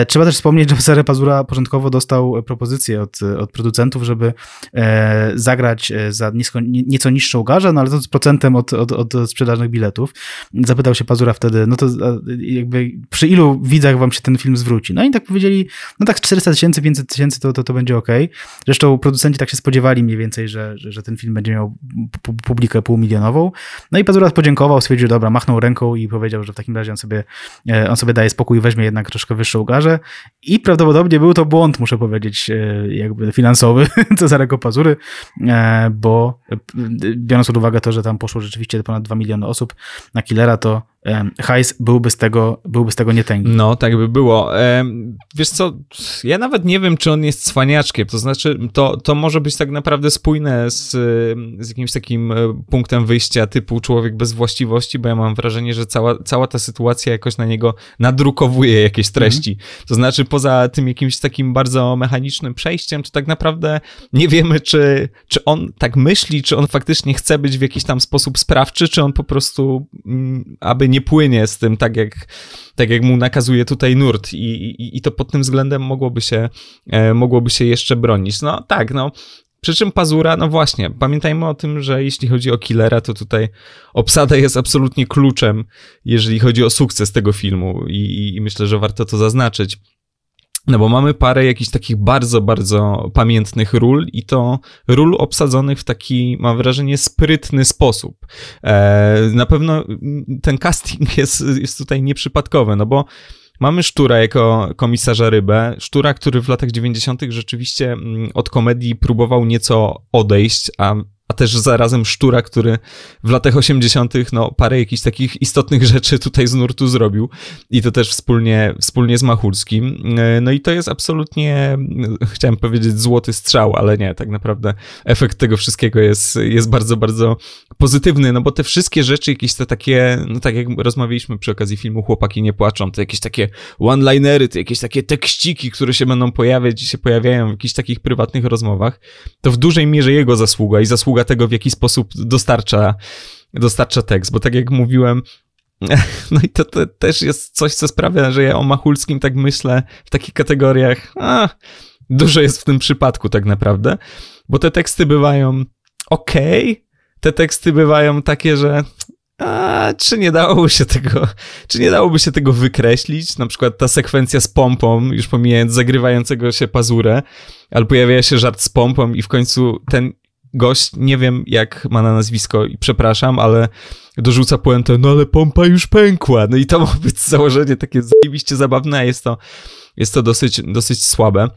C: Trzeba też wspomnieć, że Cezary Pazura początkowo dostał propozycję od, od producentów, żeby zagrać za nieco, nieco niższą garzę, no ale to z procentem od, od, od sprzedażnych biletów. Zapytał się Pazura wtedy, no to jakby przy ilu widzach wam się ten film zwróci? No i tak powiedzieli, no tak 400 tysięcy, 500 tysięcy to, to, to będzie ok. Zresztą producenci tak się spodziewali mniej więcej, że, że, że ten film będzie miał publikę półmilionową. No i Pazura podziękował, stwierdził, dobra, machnął ręką i powiedział, że w takim razie on sobie, e, on sobie daje spokój, weźmie jednak troszkę wyższą garzę i prawdopodobnie był to błąd, muszę powiedzieć, e, jakby finansowy Cezarego Pazury, e, bo biorąc pod uwagę to, że tam poszło rzeczywiście ponad 2 miliony osób na Killera, to hajs byłby z tego, byłby z tego nietęgi.
A: No, tak by było. Wiesz co, ja nawet nie wiem, czy on jest cwaniaczkiem, to znaczy, to, to może być tak naprawdę spójne z, z jakimś takim e, punktem wyjścia typu człowiek bez właściwości, bo ja mam wrażenie, że cała, cała ta sytuacja jakoś na niego nadrukowuje jakieś treści. Mm. To znaczy, poza tym jakimś takim bardzo mechanicznym przejściem, to tak naprawdę nie wiemy, czy, czy on tak myśli, czy on faktycznie chce być w jakiś tam sposób sprawczy, czy on po prostu, mm, aby nie płynie z tym tak jak, tak jak mu nakazuje tutaj nurt i, i, i to pod tym względem mogłoby się, e, mogłoby się jeszcze bronić. No tak, no przy czym Pazura, no właśnie, pamiętajmy o tym, że jeśli chodzi o Killera, to tutaj obsada jest absolutnie kluczem, jeżeli chodzi o sukces tego filmu i, i myślę, że warto to zaznaczyć. No bo mamy parę jakichś takich bardzo, bardzo pamiętnych ról i to ról obsadzonych w taki, mam wrażenie, sprytny sposób. E, na pewno ten casting jest, jest tutaj nieprzypadkowy, no bo Mamy Sztura jako komisarza Rybę. Sztura, który w latach 90. rzeczywiście mm, od komedii próbował nieco odejść, a a też zarazem Sztura, który w latach 80. no parę jakichś takich istotnych rzeczy tutaj z nurtu zrobił i to też wspólnie, wspólnie z Machulskim. No i to jest absolutnie, chciałem powiedzieć złoty strzał, ale nie, tak naprawdę efekt tego wszystkiego jest, jest bardzo, bardzo pozytywny, no bo te wszystkie rzeczy, jakieś te takie, no tak jak rozmawialiśmy przy okazji filmu Chłopaki nie płaczą, to jakieś takie one-linery, to jakieś takie tekściki, które się będą pojawiać i się pojawiają w jakichś takich prywatnych rozmowach, to w dużej mierze jego zasługa i zasługa tego, w jaki sposób dostarcza, dostarcza tekst, bo tak jak mówiłem, no i to, to, też jest coś, co sprawia, że ja o Machulskim tak myślę w takich kategoriach, a, dużo jest w tym przypadku tak naprawdę, bo te teksty bywają ok, te teksty bywają takie, że a, czy nie dałoby się tego, czy nie dałoby się tego wykreślić? Na przykład ta sekwencja z pompą, już pomijając zagrywającego się pazurę, ale pojawia się żart z pompą i w końcu ten gość, nie wiem jak ma na nazwisko i przepraszam, ale dorzuca puentę, no ale pompa już pękła. No i to ma być założenie takie zajebiście zabawne, a jest to, jest to dosyć, dosyć słabe.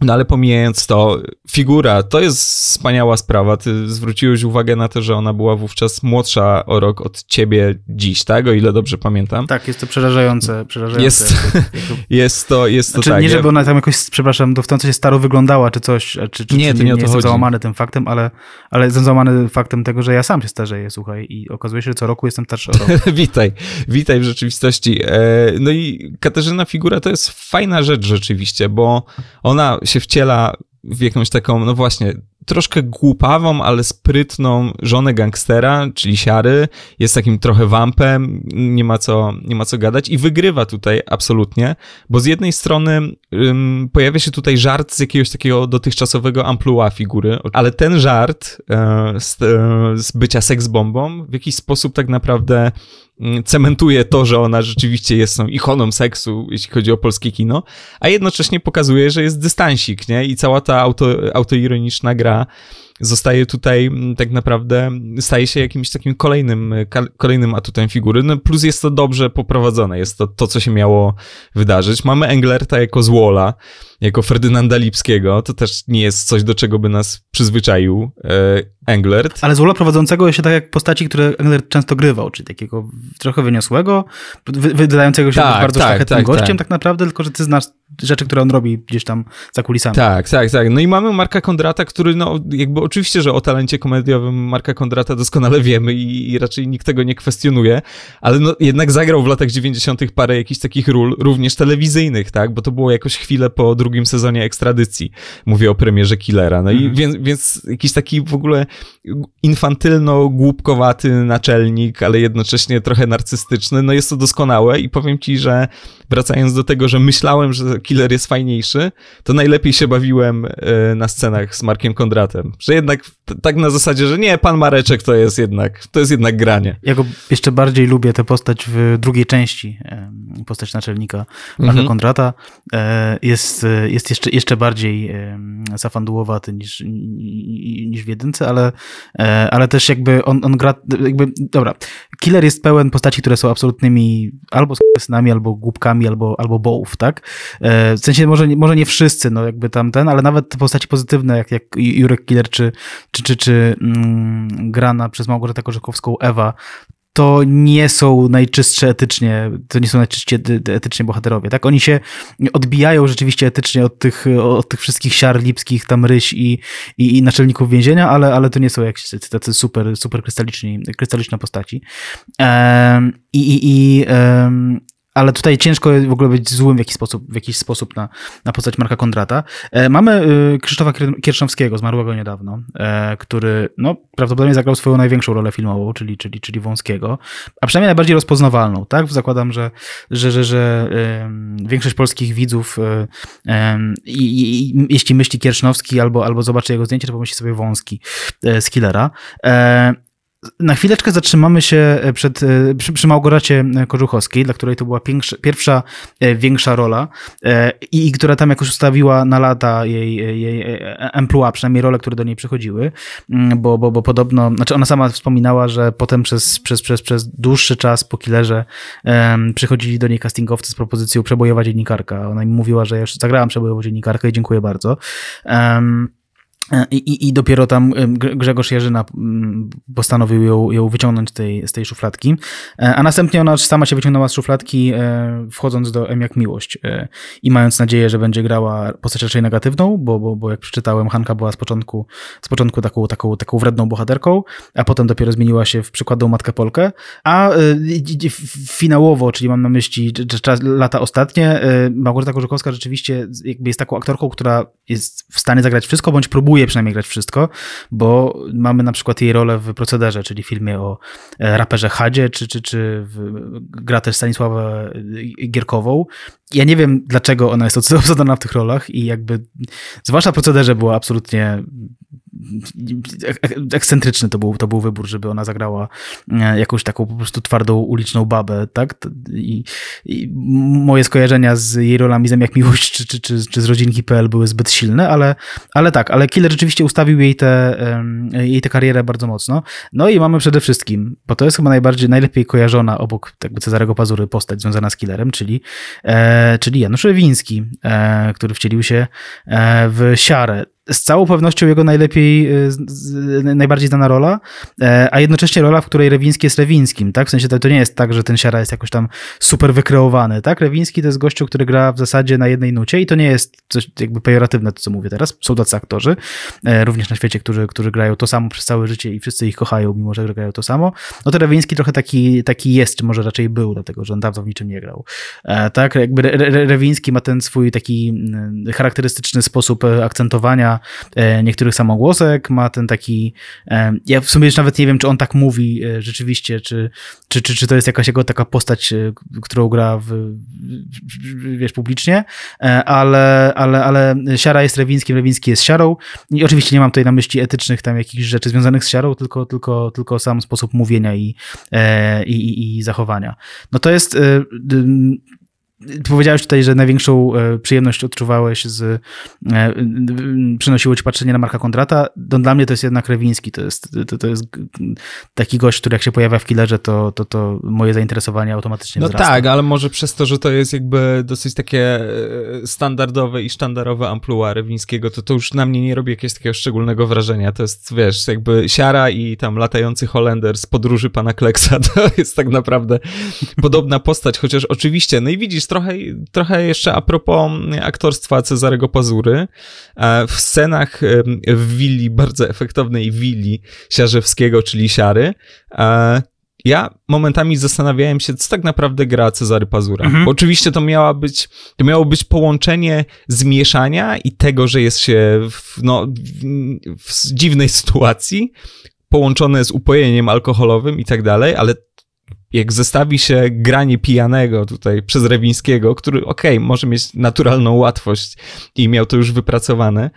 A: No ale pomijając to, figura to jest wspaniała sprawa. Ty zwróciłeś uwagę na to, że ona była wówczas młodsza o rok od ciebie dziś, tak? O ile dobrze pamiętam.
C: Tak, jest to przerażające. przerażające.
A: Jest, jest to, jest to
C: znaczy,
A: tak.
C: Nie, żeby ona tam jakoś, przepraszam, do w się staro wyglądała, czy coś, czy, czy,
A: nie,
C: czy
A: nie, nie, nie
C: jestem
A: chodzi.
C: załamany tym faktem, ale, ale jestem załamany faktem tego, że ja sam się starzeję, słuchaj, i okazuje się, że co roku jestem starszy o rok.
A: witaj, witaj w rzeczywistości. E, no i Katarzyna Figura to jest fajna rzecz rzeczywiście, bo ona się wciela w jakąś taką, no właśnie, troszkę głupawą, ale sprytną żonę gangstera, czyli siary, jest takim trochę wampem, nie ma co, nie ma co gadać i wygrywa tutaj absolutnie, bo z jednej strony ym, pojawia się tutaj żart z jakiegoś takiego dotychczasowego amplua figury, ale ten żart e, z, e, z bycia seksbombą w jakiś sposób tak naprawdę cementuje to, że ona rzeczywiście jest tą ikoną seksu, jeśli chodzi o polskie kino, a jednocześnie pokazuje, że jest dystansik, nie? I cała ta auto, autoironiczna gra zostaje tutaj mm, tak naprawdę, staje się jakimś takim kolejnym, kolejnym atutem figury. No plus jest to dobrze poprowadzone, jest to to, co się miało wydarzyć. Mamy Englerta jako złola, jako Ferdynanda Lipskiego, to też nie jest coś, do czego by nas przyzwyczaił e, Englert.
C: Ale złola prowadzącego się tak jak postaci, które Englert często grywał, czyli takiego trochę wyniosłego, wydającego się tak, bardzo tak, szlachetnym tak, gościem tak. tak naprawdę, tylko że ty znasz rzeczy, które on robi gdzieś tam za kulisami.
A: Tak, tak, tak. No i mamy Marka Kondrata, który no jakby oczywiście, że o talencie komediowym Marka Kondrata doskonale wiemy i, i raczej nikt tego nie kwestionuje, ale no jednak zagrał w latach 90. parę jakichś takich ról, również telewizyjnych, tak, bo to było jakoś chwilę po drugim sezonie ekstradycji. Mówię o premierze Killera. No mhm. i więc, więc jakiś taki w ogóle infantylno-głupkowaty naczelnik, ale jednocześnie trochę narcystyczny, no jest to doskonałe i powiem ci, że wracając do tego, że myślałem, że Killer jest fajniejszy, to najlepiej się bawiłem e, na scenach z Markiem Kondratem. Że jednak tak na zasadzie, że nie, pan Mareczek to jest jednak, to jest jednak granie.
C: Ja go jeszcze bardziej lubię tę postać w drugiej części, postać naczelnika Marka mhm. Kondrata. E, jest, jest jeszcze, jeszcze bardziej zafandułowaty niż, niż w jedynce, ale, e, ale też jakby on, on gra, jakby, dobra, Killer jest pełen postaci, które są absolutnymi albo synami, albo głupkami, albo, albo bołów, tak? E, w sensie może, może nie wszyscy, no jakby tam ten, ale nawet te postaci pozytywne, jak, jak Jurek Killer, czy, czy, czy, czy mm, grana przez Małgorzatę Korzekowską Ewa, to nie są najczystsze etycznie, to nie są najczystsze etycznie bohaterowie, tak? Oni się odbijają rzeczywiście etycznie od tych, od tych wszystkich siar lipskich, tam ryś i, i, i naczelników więzienia, ale, ale to nie są jakieś tacy super, super krystaliczne postaci. I, i, i ale tutaj ciężko w ogóle być złym w jakiś sposób, w jakiś sposób na, na postać Marka Kondrata. E, mamy y, Krzysztofa Kierszowskiego, zmarłego niedawno, e, który no, prawdopodobnie zagrał swoją największą rolę filmową, czyli, czyli, czyli Wąskiego, a przynajmniej najbardziej rozpoznawalną, tak? Zakładam, że, że, że, że większość polskich widzów y, i, i, jeśli myśli Kiersznowski albo, albo zobaczy jego zdjęcie, to pomyśli sobie Wąski e, z Killera. Na chwileczkę zatrzymamy się e, przed, e, przy, przy Małgoracie Korzuchowskiej, dla której to była pierwsza, e, większa rola i, i, która tam jakoś ustawiła na lata jej, jej emploi, przynajmniej role, które do niej przychodziły, mm, bo, bo, bo podobno, znaczy ona sama wspominała, że potem przez, przez, przez, przez dłuższy czas po killerze um, przychodzili do niej castingowcy z propozycją przebojowa dziennikarka. Ona im mówiła, że ja już zagrałam przebojową dziennikarkę i dziękuję bardzo. Um, i, I dopiero tam Grzegorz Jerzyna postanowił ją, ją wyciągnąć tej, z tej szufladki. E, a następnie ona sama się wyciągnęła z szufladki, e, wchodząc do M jak Miłość e, i mając nadzieję, że będzie grała postać raczej negatywną, bo, bo, bo jak przeczytałem, Hanka była z początku, z początku taką, taką, taką wredną bohaterką, a potem dopiero zmieniła się w przykładną Matkę Polkę. A finałowo, czyli mam na myśli lata ostatnie, Małgorzata Korzykowska rzeczywiście jakby jest taką aktorką, która jest w stanie zagrać wszystko, bądź próbuje próbuje przynajmniej grać wszystko, bo mamy na przykład jej rolę w Procederze, czyli filmie o e, raperze Hadzie, czy, czy, czy w, gra też Stanisława Gierkową. Ja nie wiem, dlaczego ona jest obsadzona w tych rolach i jakby, zwłaszcza Procederze była absolutnie ekscentryczny to był, to był wybór, żeby ona zagrała e, jakąś taką po prostu twardą uliczną babę, tak? I, i moje skojarzenia z jej rolami Zem jak miłość czy, czy, czy, czy z rodzinki.pl były zbyt silne, ale, ale tak, ale Killer rzeczywiście ustawił jej tę jej te karierę bardzo mocno. No i mamy przede wszystkim, bo to jest chyba najbardziej, najlepiej kojarzona obok jakby Cezarego Pazury postać związana z Killerem, czyli, e, czyli Janusz Rewiński, e, który wcielił się e, w Siarę z całą pewnością jego najlepiej, e, najbardziej znana rola, e, a jednocześnie rola, w której Rewiński jest Rewińskim, tak? W sensie to, to nie jest tak, że ten Siara jest jakoś tam super wykreowany, tak? Rewiński to jest gościu, który gra w zasadzie na jednej nucie i to nie jest coś jakby pejoratywne, to co mówię teraz. Są tacy aktorzy, e, również na świecie, którzy, którzy grają to samo przez całe życie i wszyscy ich kochają, mimo że grają to samo. No to Rewiński trochę taki, taki jest, czy może raczej był, dlatego że on dawno w niczym nie grał. Tak? Jakby Re Rewiński ma ten swój taki charakterystyczny sposób akcentowania e, niektórych samogłosek, ma ten taki, e, ja w sumie już nawet nie wiem, czy on tak mówi e, rzeczywiście, czy, czy, czy, czy to jest jakaś jego taka postać, którą gra w, wiesz, publicznie, ale, ale, ale Siara jest Rewińskim, Rewiński jest Siarą i oczywiście nie mam tutaj na myśli etycznych tam jakichś rzeczy związanych z Siarą, tylko, tylko, tylko sam sposób mówienia i, i, i, i zachowania. No to jest. Powiedziałeś tutaj, że największą e, przyjemność odczuwałeś z. e, Przynosiło ci patrzenie na Marka Kondrata. No, dla mnie to jest jednak Rewiński. To jest, to, to jest taki gość, który jak się pojawia w killerze, to, to, to moje zainteresowanie automatycznie
A: No
C: wzrasta.
A: tak, ale może przez to, że to jest jakby dosyć takie e, standardowe i sztandarowe amplua Rewińskiego, to to już na mnie nie robi jakiegoś takiego szczególnego wrażenia. To jest, wiesz, jakby siara i tam latający Holender z podróży pana Kleksa, to jest tak naprawdę podobna postać, chociaż oczywiście, no i widzisz, trochę, trochę jeszcze a propos aktorstwa Cezarego Pazury, e, w scenach w willi, bardzo efektownej willi Siarzewskiego, czyli Siary, e, ja momentami zastanawiałem się, co tak naprawdę gra Cezary Pazura.
C: Mhm.
A: Bo oczywiście to miała być, to miało być połączenie zmieszania i tego, że jest się w, no, w dziwnej sytuacji, połączone z upojeniem alkoholowym i tak dalej, ale jak zestawi się granie pijanego tutaj przez Rewińskiego, który okej, może mieć naturalną łatwość i miał to już wypracowane,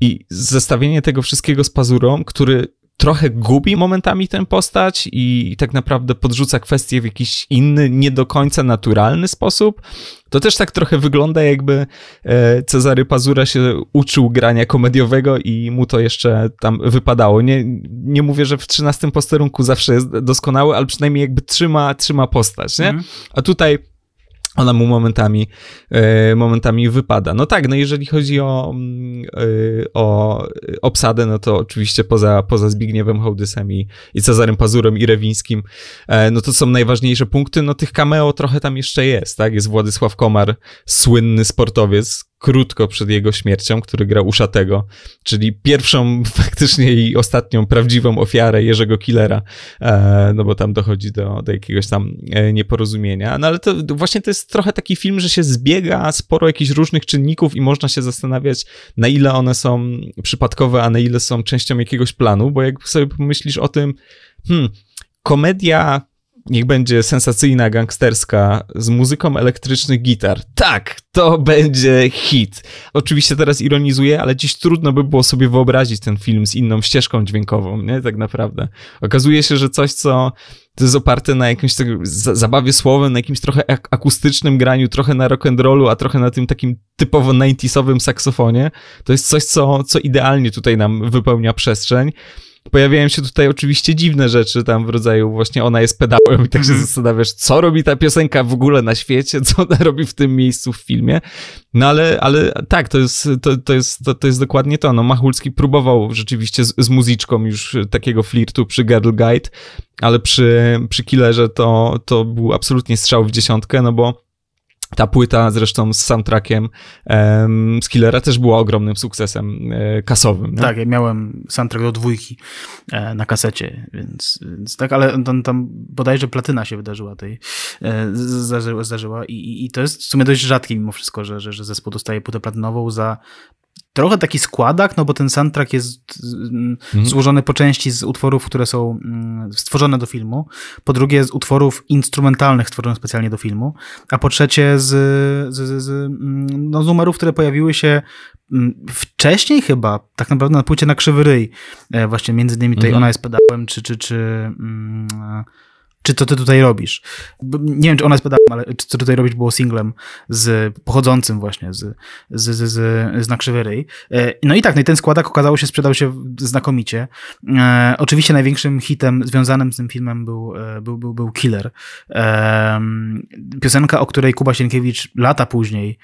A: i zestawienie tego wszystkiego z Pazurą, który trochę gubi momentami tę postać i tak naprawdę podrzuca kwestie w jakiś inny, nie do końca naturalny sposób, to też tak trochę wygląda jakby e, Cezary Pazura się uczył grania komediowego i mu to jeszcze tam wypadało. Nie, nie mówię, że w 13 posterunku zawsze jest doskonały, ale przynajmniej jakby trzyma, trzyma postać, nie?
C: Mhm.
A: A tutaj ona mu momentami, e, momentami wypada. No tak, no jeżeli chodzi o, mm, e, o obsadę, no to oczywiście poza, poza Zbigniewem Hołdysem i, i Cezarym Pazurem i Rewińskim, e, no to są najważniejsze punkty. No tych cameo trochę tam jeszcze jest, tak? Jest Władysław Komar, słynny sportowiec, krótko przed jego śmiercią, który grał Uszatego, czyli pierwszą faktycznie i ostatnią prawdziwą ofiarę Jerzego Killera, e, no bo tam dochodzi do, do jakiegoś tam e, nieporozumienia. No ale to właśnie to jest trochę taki film, że się zbiega sporo jakichś różnych czynników i można się zastanawiać, na ile one są przypadkowe, a na ile są częścią jakiegoś planu, bo jak sobie pomyślisz o tym, hmm, komedia niech będzie sensacyjna, gangsterska, z muzyką elektrycznych gitar. Tak, to będzie hit. Oczywiście teraz ironizuję, ale dziś trudno by było sobie wyobrazić ten film z inną ścieżką dźwiękową, nie? Tak naprawdę. Okazuje się, że coś, co to jest oparte na jakimś tak, za- zabawie słowem, na jakimś trochę ak- akustycznym graniu, trochę na rock'n'rollu, a trochę na tym takim typowo 90sowym saksofonie. To jest coś, co, co idealnie tutaj nam wypełnia przestrzeń. Pojawiają się tutaj oczywiście dziwne rzeczy, tam w rodzaju właśnie ona jest pedałem i tak się zastanawiasz, co robi ta piosenka w ogóle na świecie, co ona robi w tym miejscu w filmie. No ale, ale tak, to jest, to, to, jest, to, to jest dokładnie to. No, Machulski próbował rzeczywiście z, z muzyczką już takiego flirtu przy Girl Guide, ale przy, przy Killerze to, to był absolutnie strzał w dziesiątkę, no bo ta płyta zresztą z soundtrackiem em, z Killera też była ogromnym sukcesem e, kasowym.
C: Tak, ja miałem soundtrack do dwójki e, na kasecie, więc, więc tak, ale tam, tam bodajże platyna się wydarzyła tej, e, zdarzyła, zdarzyła i, i, i to jest w sumie dość rzadkie mimo wszystko, że, że, że zespół dostaje płytę platynową za trochę taki składak, no bo ten soundtrack jest mm, złożony po części z utworów, które są mm, stworzone do filmu, po drugie z utworów instrumentalnych stworzonych specjalnie do filmu, a po trzecie z, z, z, z, mm, no, z numerów, które pojawiły się mm, wcześniej chyba, tak naprawdę na płycie na Krzywy Ryj, e, właśnie między innymi tutaj
A: Mhm.
C: Ona jest pedałem, czy, czy, czy mm, czy co ty tutaj robisz? Nie wiem, czy ona jest pedałem, ale czy co tutaj robisz było singlem z, pochodzącym właśnie z, z, z, z, z na krzywy ryj. E, No i tak, no i ten składak okazało się, sprzedał się znakomicie. E, oczywiście największym hitem związanym z tym filmem był, e, był, był, był Killer. Piosenka, o której Kuba Sienkiewicz lata później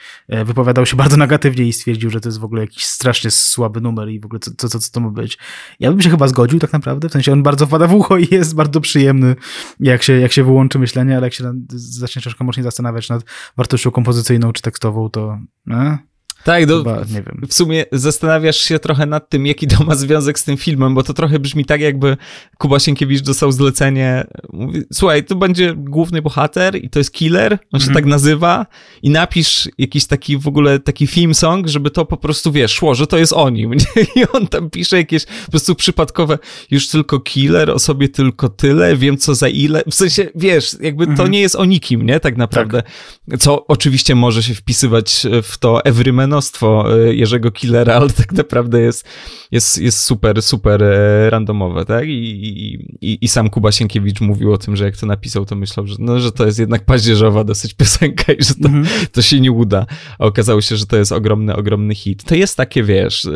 C: wypowiadał się bardzo negatywnie i stwierdził, że to jest w ogóle jakiś strasznie słaby numer i w ogóle co, co, co, co to ma być. Ja bym się chyba zgodził tak naprawdę, w sensie on bardzo wpada w ucho i jest bardzo przyjemny, jak się, jak się wyłączy myślenie, ale jak się zacznie troszkę mocniej zastanawiać nad wartością kompozycyjną czy tekstową, to... E?
A: Tak, do, Chyba, nie wiem. w sumie zastanawiasz się trochę nad tym, jaki to ma związek z tym filmem, bo to trochę brzmi tak, jakby Kuba Sienkiewicz dostał zlecenie, mówi, słuchaj, to będzie główny bohater i to jest killer, on się mhm. tak nazywa i napisz jakiś taki w ogóle taki film song, żeby to po prostu, wiesz, szło, że to jest o nim. I on tam pisze jakieś po prostu przypadkowe, już tylko killer, o sobie tylko tyle, wiem co za ile, w sensie, wiesz, jakby mm to mhm. nie jest o nikim, nie, tak naprawdę. Tak. Co oczywiście może się wpisywać w to everymanostwo e, Jerzego Killera, ale tak naprawdę jest, jest, jest super, super e, randomowe, tak? I, i, i, i sam Kuba Sienkiewicz mówił o tym, że jak to napisał, to myślał, że, no, że to jest jednak paździerzowa dosyć piosenka i że to, mm -hmm. to się nie uda. A okazało się, że to jest ogromny, ogromny hit. To jest takie, wiesz,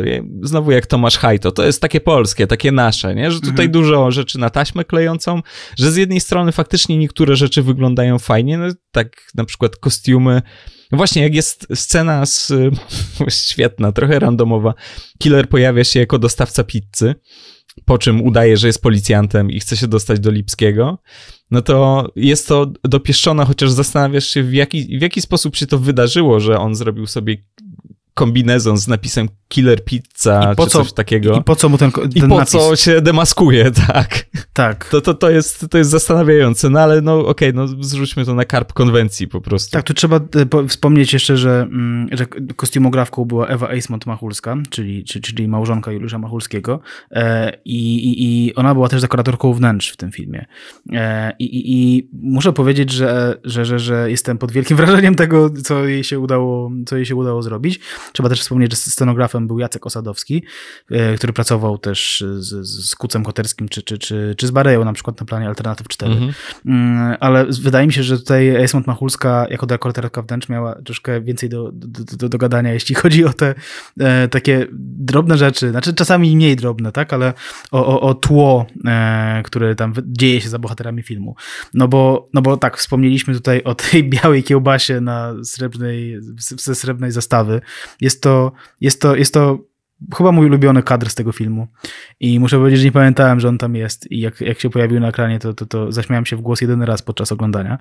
A: znowu jak Tomasz Hajto, to jest takie polskie, takie nasze, nie? Że tutaj mm -hmm. dużo rzeczy na taśmę klejącą, że z jednej strony faktycznie niektóre rzeczy wyglądają fajnie, no tak na przykład kostiumy, właśnie, jak jest scena z, świetna, trochę randomowa, killer pojawia się jako dostawca pizzy, po czym udaje, że jest policjantem i chce się dostać do Lipskiego, no to jest to dopieszczone, chociaż zastanawiasz się, w jaki, w jaki sposób się to wydarzyło, że on zrobił sobie kombinezon z napisem Killer Pizza, I po czy co, coś takiego.
C: I po co mu ten, ten
A: I po
C: napis?
A: co się demaskuje, tak.
C: Tak.
A: To, to, to, jest, to jest zastanawiające, no ale no okej, okay, no zrzućmy to na karp konwencji po prostu.
C: Tak, tu trzeba e, wspomnieć jeszcze, że, mm, że kostiumografką była Ewa Eismont-Machulska, czyli, czyli małżonka Juliusza Machulskiego e, i, i, i ona była też dekoratorką wnętrz w tym filmie. E, I, i, i muszę powiedzieć, że, że, że, że jestem pod wielkim wrażeniem tego, co jej się udało, co jej się udało zrobić. Trzeba też wspomnieć, że scenografem był Jacek Osadowski, e, który pracował też z, z Kucem Koterskim czy, czy, czy, czy z Bareją na przykład na planie Alternatyw 4. Mhm. Mm, ale wydaje mi się, że tutaj Esmont Machulska jako dekoratorka wnętrz miała troszkę więcej do, do, do, do gadania, jeśli chodzi o te e, takie drobne rzeczy, znaczy czasami mniej drobne, tak, ale o, o, o tło, e, które tam dzieje się za bohaterami filmu. No bo, no bo tak, wspomnieliśmy tutaj o tej białej kiełbasie na srebrnej, ze srebrnej zastawy, jest to, jest to, jest to chyba mój ulubiony kadr z tego filmu. I muszę powiedzieć, że nie pamiętałem, że on tam jest. I jak, jak się pojawił na ekranie, to, to, to zaśmiałem się w głos jedyny raz podczas oglądania.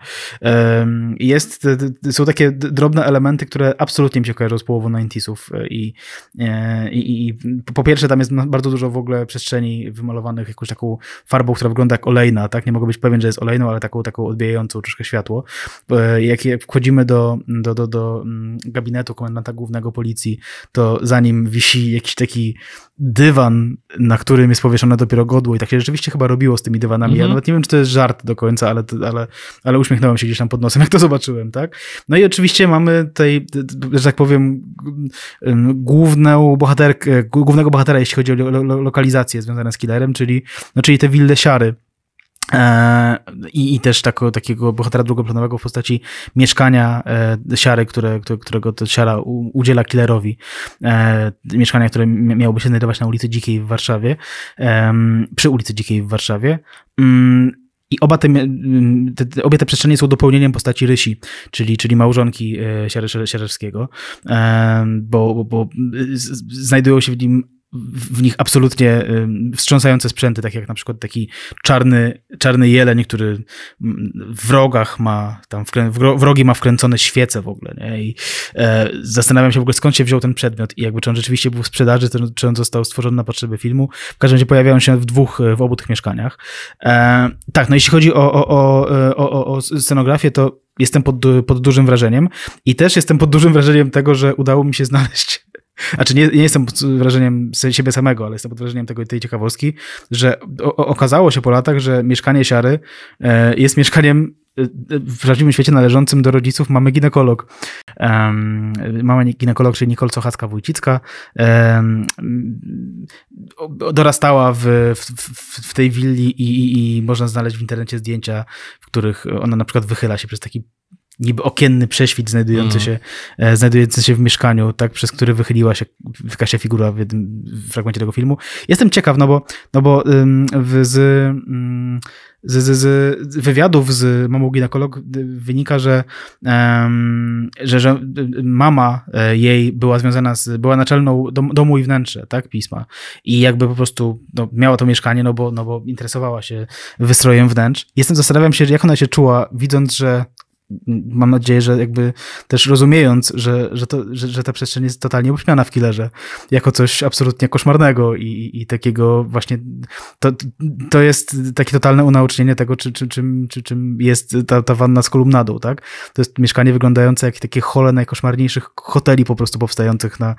C: Jest, są takie drobne elementy, które absolutnie mi się kojarzą z połową 90sów. E, I, e, i, I, po pierwsze, tam jest bardzo dużo w ogóle przestrzeni wymalowanych jakąś taką farbą, która wygląda jak olejna. Tak? Nie mogę być pewien, że jest olejną, ale taką, taką odbijającą troszkę światło. E, jak wchodzimy do, do, do, do mm, gabinetu komendanta głównego policji, to za nim wisi jakiś jakiś taki dywan, na którym jest powieszone dopiero godło i tak się rzeczywiście chyba robiło z tymi dywanami. Mm -hmm. Ja mhm. nawet nie wiem, czy to jest żart do końca, ale, ale, ale uśmiechnąłem się gdzieś tam pod nosem, jak to zobaczyłem, tak? No i oczywiście mamy tutaj, że tak powiem, główną bohaterkę, głównego bohatera, jeśli chodzi o lo, lo, lokalizację związane z killerem, czyli, no, czyli te wille siary, I, I też tako, takiego bohatera drugoplanowego w postaci mieszkania e, siary, które, którego to siara udziela killerowi. E, mieszkania, które miałoby się znajdować na ulicy Dzikiej w Warszawie, przy ulicy Dzikiej w Warszawie. Mm, I oba te, te, obie te przestrzenie są dopełnieniem postaci Rysi, czyli, czyli małżonki Siereczewskiego, bo, bo, bo znajdują się w nim w nich absolutnie wstrząsające sprzęty, tak jak na przykład taki czarny, czarny jeleń, który w rogach ma, tam w rogi ma wkręcone świece w ogóle, nie? I e, zastanawiam się w ogóle skąd się wziął ten przedmiot i jakby czy on rzeczywiście był w sprzedaży, czy on został stworzony na potrzeby filmu. W każdym razie pojawiają się w dwóch, w obu tych mieszkaniach. E, tak, no jeśli chodzi o, o, o, o, o scenografię, to jestem pod, pod dużym wrażeniem i też jestem pod dużym wrażeniem tego, że udało mi się znaleźć znaczy nie, nie jestem pod wrażeniem siebie samego, ale jestem pod wrażeniem tego, tej ciekawostki, że o, okazało się po latach, że mieszkanie Siary e, jest mieszkaniem e, w prawdziwym świecie należącym do rodziców mamy ginekolog. Um, mama ginekolog, czyli Nicole Sochacka-Wójcicka, um, dorastała w, w, w tej willi i, i, i, można znaleźć w internecie zdjęcia, w których ona na przykład wychyla się przez taki niby okienny prześwit znajdujący, mm. się, e, znajdujący się w mieszkaniu, tak, przez który wychyliła się Kasia figura w jednym fragmencie tego filmu. Jestem ciekaw, no bo, no bo w, z, z, z, z wywiadów z mamą ginekolog wynika, że, um, że, że mama e, jej była związana z, była naczelną dom, domu i wnętrze, tak, pisma. I jakby po prostu no, miała to mieszkanie, no bo, no bo interesowała się wystrojem wnętrz. Jestem, zastanawiam się, jak ona się czuła, widząc, że mam nadzieję, że jakby też rozumiejąc, że, że, to, że, że ta przestrzeń jest totalnie uśmiana w killerze, jako coś absolutnie koszmarnego i, i takiego właśnie, to, to jest takie totalne unaucznienie tego, czy, czy, czym, czy, czym jest ta, ta wanna z kolumnadą, tak? To jest mieszkanie wyglądające jak takie hole najkoszmarniejszych hoteli po prostu powstających na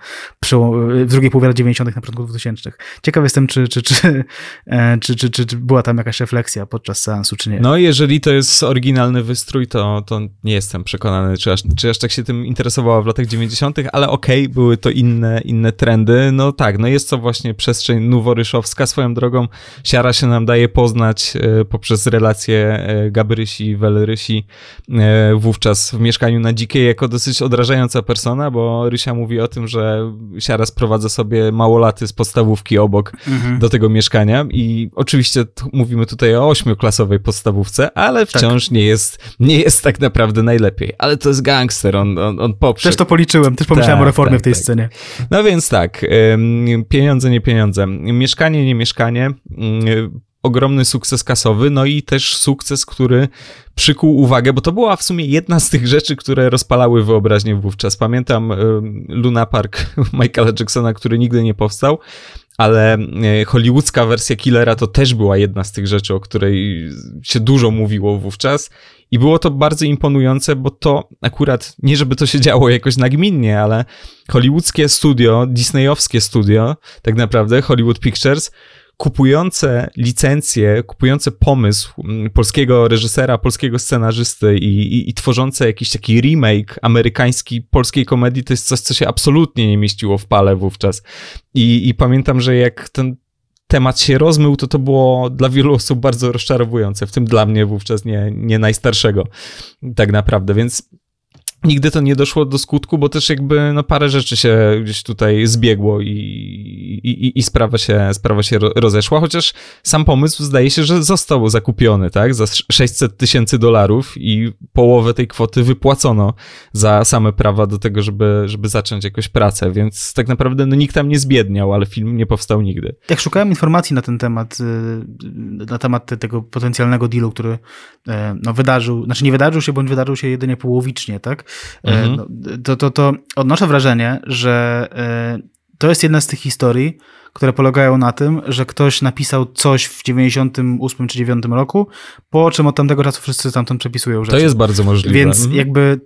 C: w drugiej połowie lat 90. na początku 2000. Ciekaw jestem, czy, czy, czy, e, czy, czy, czy, czy była tam jakaś refleksja podczas seansu, czy nie.
A: No, jeżeli to jest oryginalny wystrój, to, to nie jestem przekonany, czy aż, czy aż tak się tym interesowała w latach 90., ale okej, okay, były to inne, inne trendy. No tak, no jest to właśnie przestrzeń noworyszowska. Swoją drogą Siara się nam daje poznać e, poprzez relacje e, Gabrysi i Welrysi e, wówczas w mieszkaniu na Dzikiej jako dosyć odrażająca persona, bo Rysia mówi o tym, że Siara sprowadza sobie małolaty z podstawówki obok mhm. do tego mieszkania i oczywiście mówimy tutaj o ośmioklasowej podstawówce, ale tak. wciąż tak. nie, jest, nie jest tak naprawdę najlepiej. Ale to jest gangster, on, on, on poprze.
C: Też to policzyłem, też pomyślałem tak, o reformie tak, w tej tak. scenie.
A: No więc tak, pieniądze, nie pieniądze. Mieszkanie, nie mieszkanie ogromny sukces kasowy, no i też sukces, który przykuł uwagę, bo to była w sumie jedna z tych rzeczy, które rozpalały wyobraźnię wówczas. Pamiętam Luna Park Michaela Jacksona, który nigdy nie powstał, ale e, hollywoodzka wersja Killera to też była jedna z tych rzeczy, o której się dużo mówiło wówczas. I było to bardzo imponujące, bo to akurat, nie żeby to się działo jakoś nagminnie, ale hollywoodzkie studio, disneyowskie studio, tak naprawdę, Hollywood Pictures, kupujące licencję, kupujące pomysł mm, polskiego reżysera, polskiego scenarzysty i, i, i, tworzące jakiś taki remake amerykański polskiej komedii, to jest coś, co się absolutnie nie mieściło w pale wówczas. I, i pamiętam, że jak ten temat się rozmył, to to było dla wielu osób bardzo rozczarowujące, w tym dla mnie wówczas nie, nie najstarszego tak naprawdę, więc nigdy to nie doszło do skutku, bo też jakby no parę rzeczy się gdzieś tutaj zbiegło i, i, i sprawa, się, sprawa się rozeszła, chociaż sam pomysł zdaje się, że został zakupiony, tak, za 600 tysięcy dolarów i połowę tej kwoty wypłacono za same prawa do tego, żeby, żeby zacząć jakąś pracę, więc tak naprawdę no nikt tam nie zbiedniał, ale film nie powstał nigdy.
C: Jak szukałem informacji na ten temat, y, na temat tego potencjalnego dealu, który e, no, wydarzył, znaczy nie wydarzył się, bądź wydarzył się jedynie połowicznie, tak, mhm. No, to, to, to odnoszę wrażenie, że e, to jest jedna z tych historii, które polegają na tym, że ktoś napisał coś w 98 czy 9 roku, po czym od tamtego czasu wszyscy tamtąd przepisują rzeczy.
A: To jest bardzo możliwe.
C: Więc mhm. jakby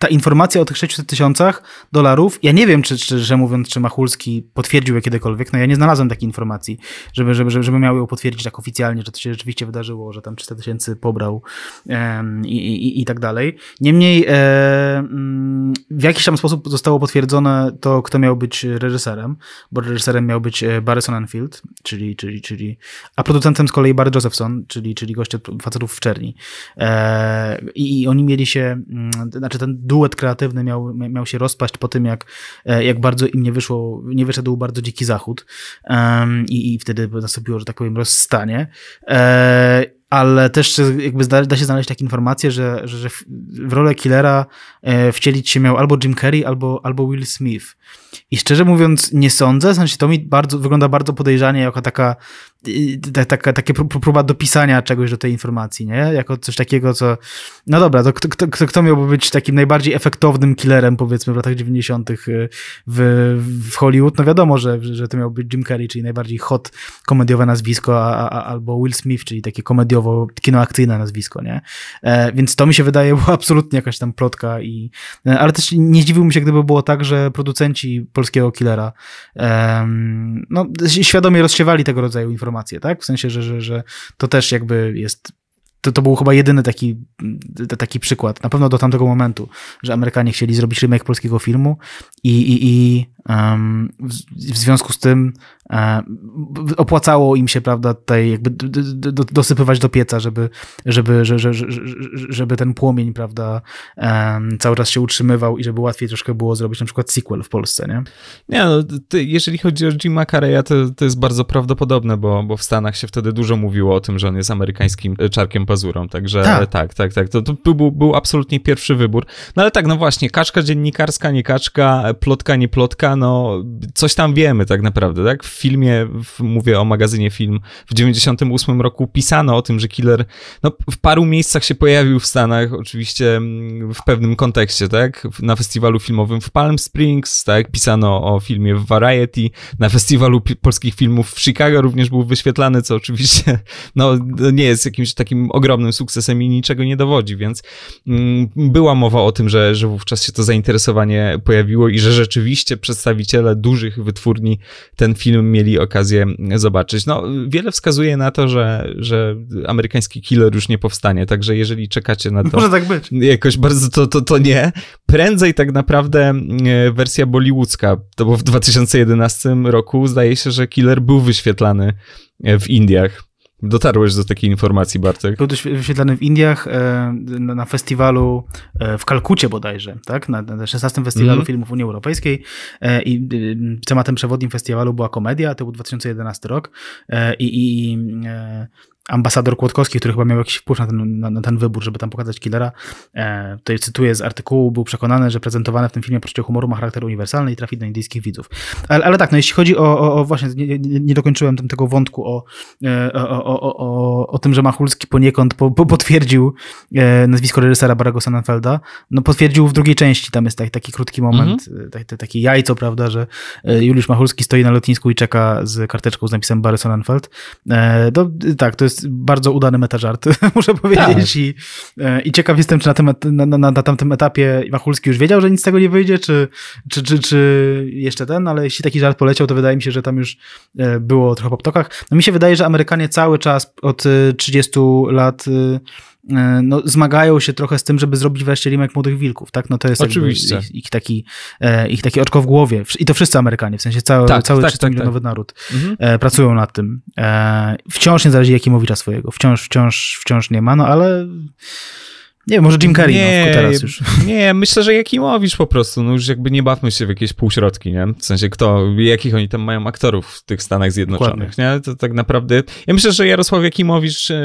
C: ta informacja o tych 600 tysiącach dolarów, ja nie wiem, czy, że mówiąc, czy Machulski potwierdził je kiedykolwiek, no ja nie znalazłem takiej informacji, żeby, żeby, żeby, miał ją potwierdzić tak oficjalnie, że to się rzeczywiście wydarzyło, że tam 300 tysięcy pobrał um, i, i, i tak dalej. Niemniej e, mm, w jakiś tam sposób zostało potwierdzone to, kto miał być reżyserem, bo reżyserem miał być e, Barry Sonnenfeld, czyli, czyli, czyli, a producentem z kolei Barry Josephson, czyli, czyli goście facetów w czerni. E, i, I oni mieli się, mm, znaczy ten duet kreatywny miał, miał się rozpaść po tym, jak, e, jak bardzo im nie wyszło, nie wyszedł bardzo dziki zachód um, i, i wtedy nastąpiło, że tak powiem, rozstanie. E, ale też jakby da, da się znaleźć takie informacje, że, że, że w rolę killera e, wcielić się miał albo Jim Carrey, albo, albo Will Smith. I szczerze mówiąc, nie sądzę, w to mi bardzo, wygląda bardzo podejrzanie jako taka, taka, takie próba dopisania czegoś do tej informacji, nie? Jako coś takiego, co, no dobra, to kto, kto, kto miałby być takim najbardziej efektownym killerem, powiedzmy, w latach 90. Y, w, w Hollywood? No wiadomo, że, że to miał być Jim Carrey, czyli najbardziej hot komediowe nazwisko, a, a, albo Will Smith, czyli takie komediowo, kinoakcyjne nazwisko, nie? E, więc to mi się wydaje było absolutnie jakaś tam plotka i, e, ale też nie zdziwiłbym się, gdyby było tak, że producenci polskiego killera no, świadomie rozsiewali tego rodzaju informacje, tak? W sensie, że, że, że to też jakby jest to, to był chyba jedyny taki, taki przykład, na pewno do tamtego momentu, że Amerykanie chcieli zrobić remake polskiego filmu i, i, i um, w, w, związku z tym opłacało im się, prawda, tutaj jakby dosypywać do pieca, żeby, żeby, żeby, żeby ten płomień, prawda, cały czas się utrzymywał i żeby łatwiej troszkę było zrobić na przykład sequel w Polsce, nie?
A: Nie, no, jeżeli chodzi o Jima Carreya, to, to jest bardzo prawdopodobne, bo, bo w Stanach się wtedy dużo mówiło o tym, że on jest amerykańskim czarkiem pazurą, także tak, tak, tak, tak to, to był, był absolutnie pierwszy wybór. No ale tak, no właśnie, kaczka dziennikarska, nie kaczka, plotka, nie plotka, no coś tam wiemy tak naprawdę, tak? Filmie, w, mówię o magazynie Film, w 98 roku pisano o tym, że killer no, w paru miejscach się pojawił w Stanach, oczywiście mm, w pewnym kontekście, tak? Na festiwalu filmowym w Palm Springs, tak? Pisano o filmie w Variety, na festiwalu polskich filmów w Chicago również był wyświetlany, co oczywiście no, nie jest jakimś takim ogromnym sukcesem i niczego nie dowodzi, więc mm, była mowa o tym, że, że wówczas się to zainteresowanie pojawiło i że rzeczywiście przedstawiciele dużych wytwórni ten film mieli okazję zobaczyć. No, wiele wskazuje na to, że, że amerykański killer już nie powstanie, także jeżeli czekacie na to...
C: Może tak być.
A: Jakoś bardzo to, to, to nie. Prędzej tak naprawdę e, wersja bollywoodzka, to bo w 2011 roku zdaje się, że killer był wyświetlany e, w Indiach. Dotarłeś do takiej informacji, Bartek?
C: Był wyświetlany w Indiach e, na festiwalu e, w Kalkucie bodajże, tak? Na, na 16 Festiwalu mm. Filmów Unii Europejskiej e, i tematem przewodnim festiwalu była komedia, to był 2011 rok i, i ambasador Kłodkowski, który chyba miał jakiś wpływ na ten, na, na ten wybór, żeby tam pokazać killera, e, tutaj cytuję z artykułu, był przekonany, że prezentowane w tym filmie poczucie humoru ma charakter uniwersalny i trafi do indyjskich widzów. Ale, ale tak, no jeśli chodzi o, o, o właśnie, nie, nie, dokończyłem tego wątku o, e, o, o, o, o, tym, że Machulski poniekąd po, po potwierdził e, nazwisko reżysera Barego Sonnenfelda, no potwierdził w drugiej części, tam jest taki, taki krótki moment, mhm. taki, taki jajco, prawda, że e, Juliusz Machulski stoi na lotnisku i czeka z karteczką z napisem Barry Sonnenfeld. E, to, tak, to jest bardzo udany metażart, muszę powiedzieć. I, e, I ciekaw jestem, czy na, tym, na, na, na tamtym etapie Machulski już wiedział, że nic z tego nie wyjdzie, czy, czy, czy, czy jeszcze ten, ale jeśli taki żart poleciał, to wydaje mi się, że tam już e, było trochę po ptokach. No mi się wydaje, że Amerykanie cały czas od 30 e, lat no, zmagają się trochę z tym, żeby zrobić wreszcie remake Młodych Wilków, tak? No to jest
A: Oczywiście.
C: Ich, ich, taki, e, ich taki oczko w głowie. I to wszyscy Amerykanie, w sensie cały, tak, cały tak, 300 tak, milionowy tak. naród mhm. E, pracują nad tym. Wciąż nie zależy Jakimowicza swojego, wciąż, wciąż, wciąż nie ma, no ale nie, może Jim Carrey nie, no, teraz już.
A: Nie, myślę, że Jakimowicz po prostu, no już jakby nie bawmy się w jakieś półśrodki, nie? W sensie kto, jakich oni tam mają aktorów w tych Stanach Zjednoczonych, Dokładnie. nie? To tak naprawdę, ja myślę, że Jarosław Jakimowicz e,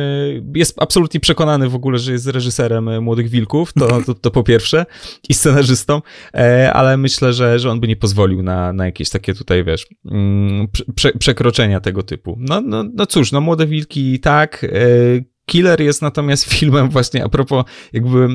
A: jest absolutnie przekonany w ogóle, że jest reżyserem e, Młodych Wilków, to, to, to po pierwsze, i scenarzystą, e, ale myślę, że, że on by nie pozwolił na, na jakieś takie tutaj, wiesz, mm, prze, przekroczenia tego typu. No, no, no cóż, no Młode Wilki tak, Killer jest natomiast filmem właśnie a propos jakby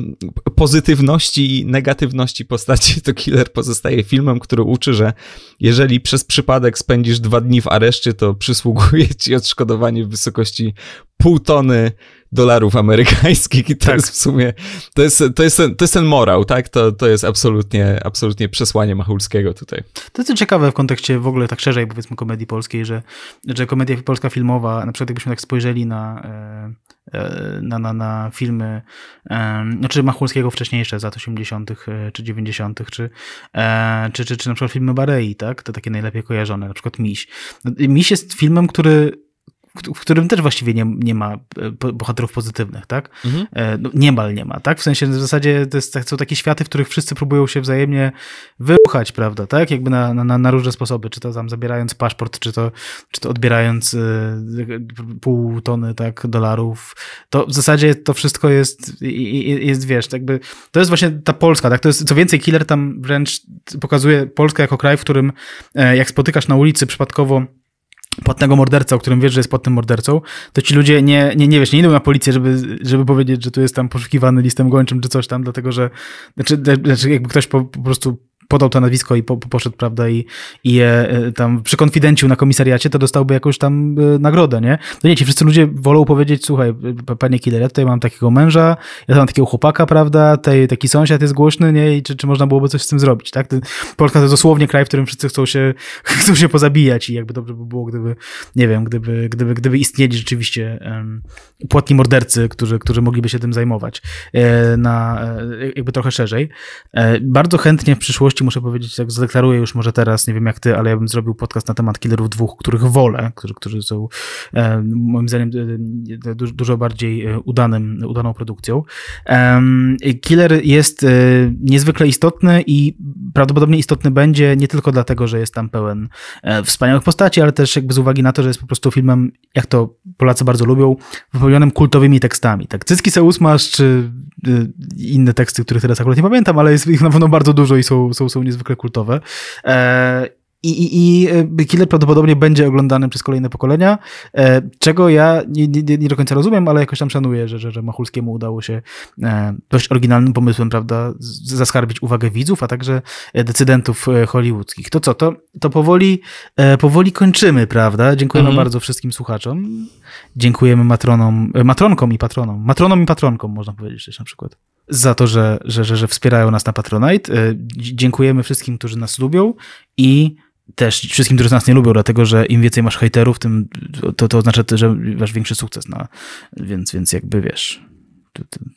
A: pozytywności i negatywności postaci, to Killer pozostaje filmem, który uczy, że jeżeli przez przypadek spędzisz dwa dni w areszcie, to przysługuje ci odszkodowanie w wysokości pół tony dolarów amerykańskich i to tak. jest w sumie, to jest, to jest, ten, to jest ten morał, tak? To, to jest absolutnie, absolutnie przesłanie Machulskiego tutaj.
C: To jest ciekawe w kontekście w ogóle tak szerzej powiedzmy komedii polskiej, że, że komedia polska filmowa, na przykład jakbyśmy tak spojrzeli na, e, na, na, na filmy, e, znaczy Machulskiego wcześniejsze z lat 80. czy 90., czy, czy, czy, czy na przykład filmy Barei, tak? To takie najlepiej kojarzone, na przykład Miś. Miś jest filmem, który w którym też właściwie nie, nie ma e, bohaterów pozytywnych, tak? Mhm. E, no, niemal nie ma, tak? W sensie w zasadzie to jest, są takie światy, w których wszyscy próbują się wzajemnie wyruchać, prawda, tak? Jakby na, na, na różne sposoby, czy to tam zabierając paszport, czy to, czy to odbierając y, pół tony, tak, dolarów. To w zasadzie to wszystko jest, jest, wiesz, jakby, to jest właśnie ta Polska, tak? To jest, co więcej, Killer tam wręcz pokazuje Polskę jako kraj, w którym jak spotykasz na ulicy przypadkowo płatnego morderca, o którym wiesz, że jest płatnym mordercą, to ci ludzie nie, nie, nie wiesz, nie idą na policję, żeby, żeby powiedzieć, że tu jest tam poszukiwany listem gończym czy coś tam, dlatego że, znaczy, znaczy jakby ktoś po, po prostu podał to nazwisko i po, poszedł, prawda, i, i je e, tam przykonfidencił na komisariacie, to dostałby jakąś tam e, nagrodę, nie? To nie, ci wszyscy ludzie wolą powiedzieć, słuchaj, panie killer, ja tutaj mam takiego męża, ja mam takiego chłopaka, prawda, tej, taki sąsiad jest głośny, nie? I czy, czy można byłoby coś z tym zrobić, tak? Polska to jest dosłownie kraj, w którym wszyscy chcą się, chcą się pozabijać i jakby dobrze by było, gdyby, nie wiem, gdyby, gdyby, gdyby istnieli rzeczywiście płatni mordercy, którzy, którzy mogliby się tym zajmować e, na, jakby trochę szerzej. Bardzo chętnie w przyszłości muszę powiedzieć, tak zadeklaruję już może teraz, nie wiem jak ty, ale ja bym zrobił podcast na temat killerów dwóch, których wolę, którzy, którzy są e, moim zdaniem e, e dużo, bardziej udanym, udaną produkcją. Killer jest niezwykle istotny i prawdopodobnie istotny będzie nie tylko dlatego, że jest tam pełen wspaniałych postaci, ale też jakby z uwagi na to, że jest po prostu filmem, jak to Polacy bardzo lubią, wypełnionym kultowymi tekstami. Tak, Cycki Seusmasz, czy inne teksty, których teraz akurat nie pamiętam, ale jest ich na pewno bardzo dużo i są, są są niezwykle kultowe. E, i, i, I e, Killer prawdopodobnie będzie oglądany przez kolejne pokolenia, e, czego ja nie, nie, nie do końca rozumiem, ale jakoś tam szanuję, że, że, że Machulskiemu udało się dość oryginalnym pomysłem, prawda, zaskarbić uwagę widzów, a także decydentów hollywoodzkich. To co, to, to powoli, powoli kończymy, prawda? Dziękujemy mhm. bardzo wszystkim słuchaczom. Dziękujemy matronom, matronkom i patronom. Matronom i patronkom, można powiedzieć też na przykład za to, że, że, że, że wspierają nas na Patronite. Dziękujemy wszystkim, którzy nas lubią i też wszystkim, którzy nas nie lubią, dlatego że im więcej masz hejterów, tym to, to oznacza, że masz większy sukces. No. Więc, więc jakby wiesz,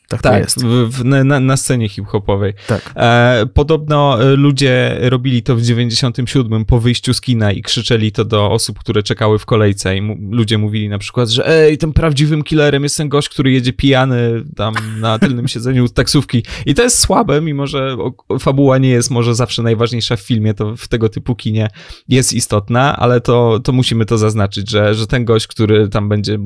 C: tak, tak jest.
A: W, na, na, scenie hip-hopowej.
C: Tak.
A: E, podobno e, ludzie robili to w 97 po wyjściu z kina i krzyczeli to do osób, które czekały w kolejce i ludzie mówili na przykład, że ej, tym prawdziwym killerem jest ten gość, który jedzie pijany tam na tylnym siedzeniu taksówki. I to jest słabe, mimo że fabuła nie jest może zawsze najważniejsza w filmie, to w tego typu kinie jest istotna, ale to, to musimy to zaznaczyć, że, że ten gość, który tam będzie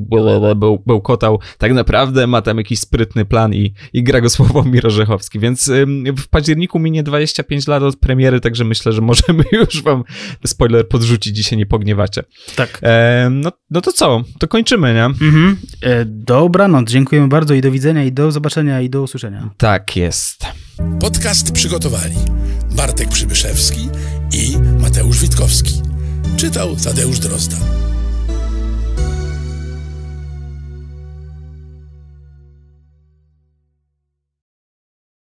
A: bełkotał, tak naprawdę ma tam jakiś spryt sprytny plan i, i gra go Sławomir Orzechowski, więc w październiku minie 25 lat od premiery, także myślę, że możemy już wam spoiler podrzucić i się nie pogniewacie.
C: Tak.
A: E, no, no to co? To kończymy, nie?
C: Mhm. E, dobranoc, dziękujemy bardzo i do widzenia i do zobaczenia i do usłyszenia.
A: Tak jest.
B: Podcast przygotowali Bartek Przybyszewski i Mateusz Witkowski. Czytał Tadeusz Drozda.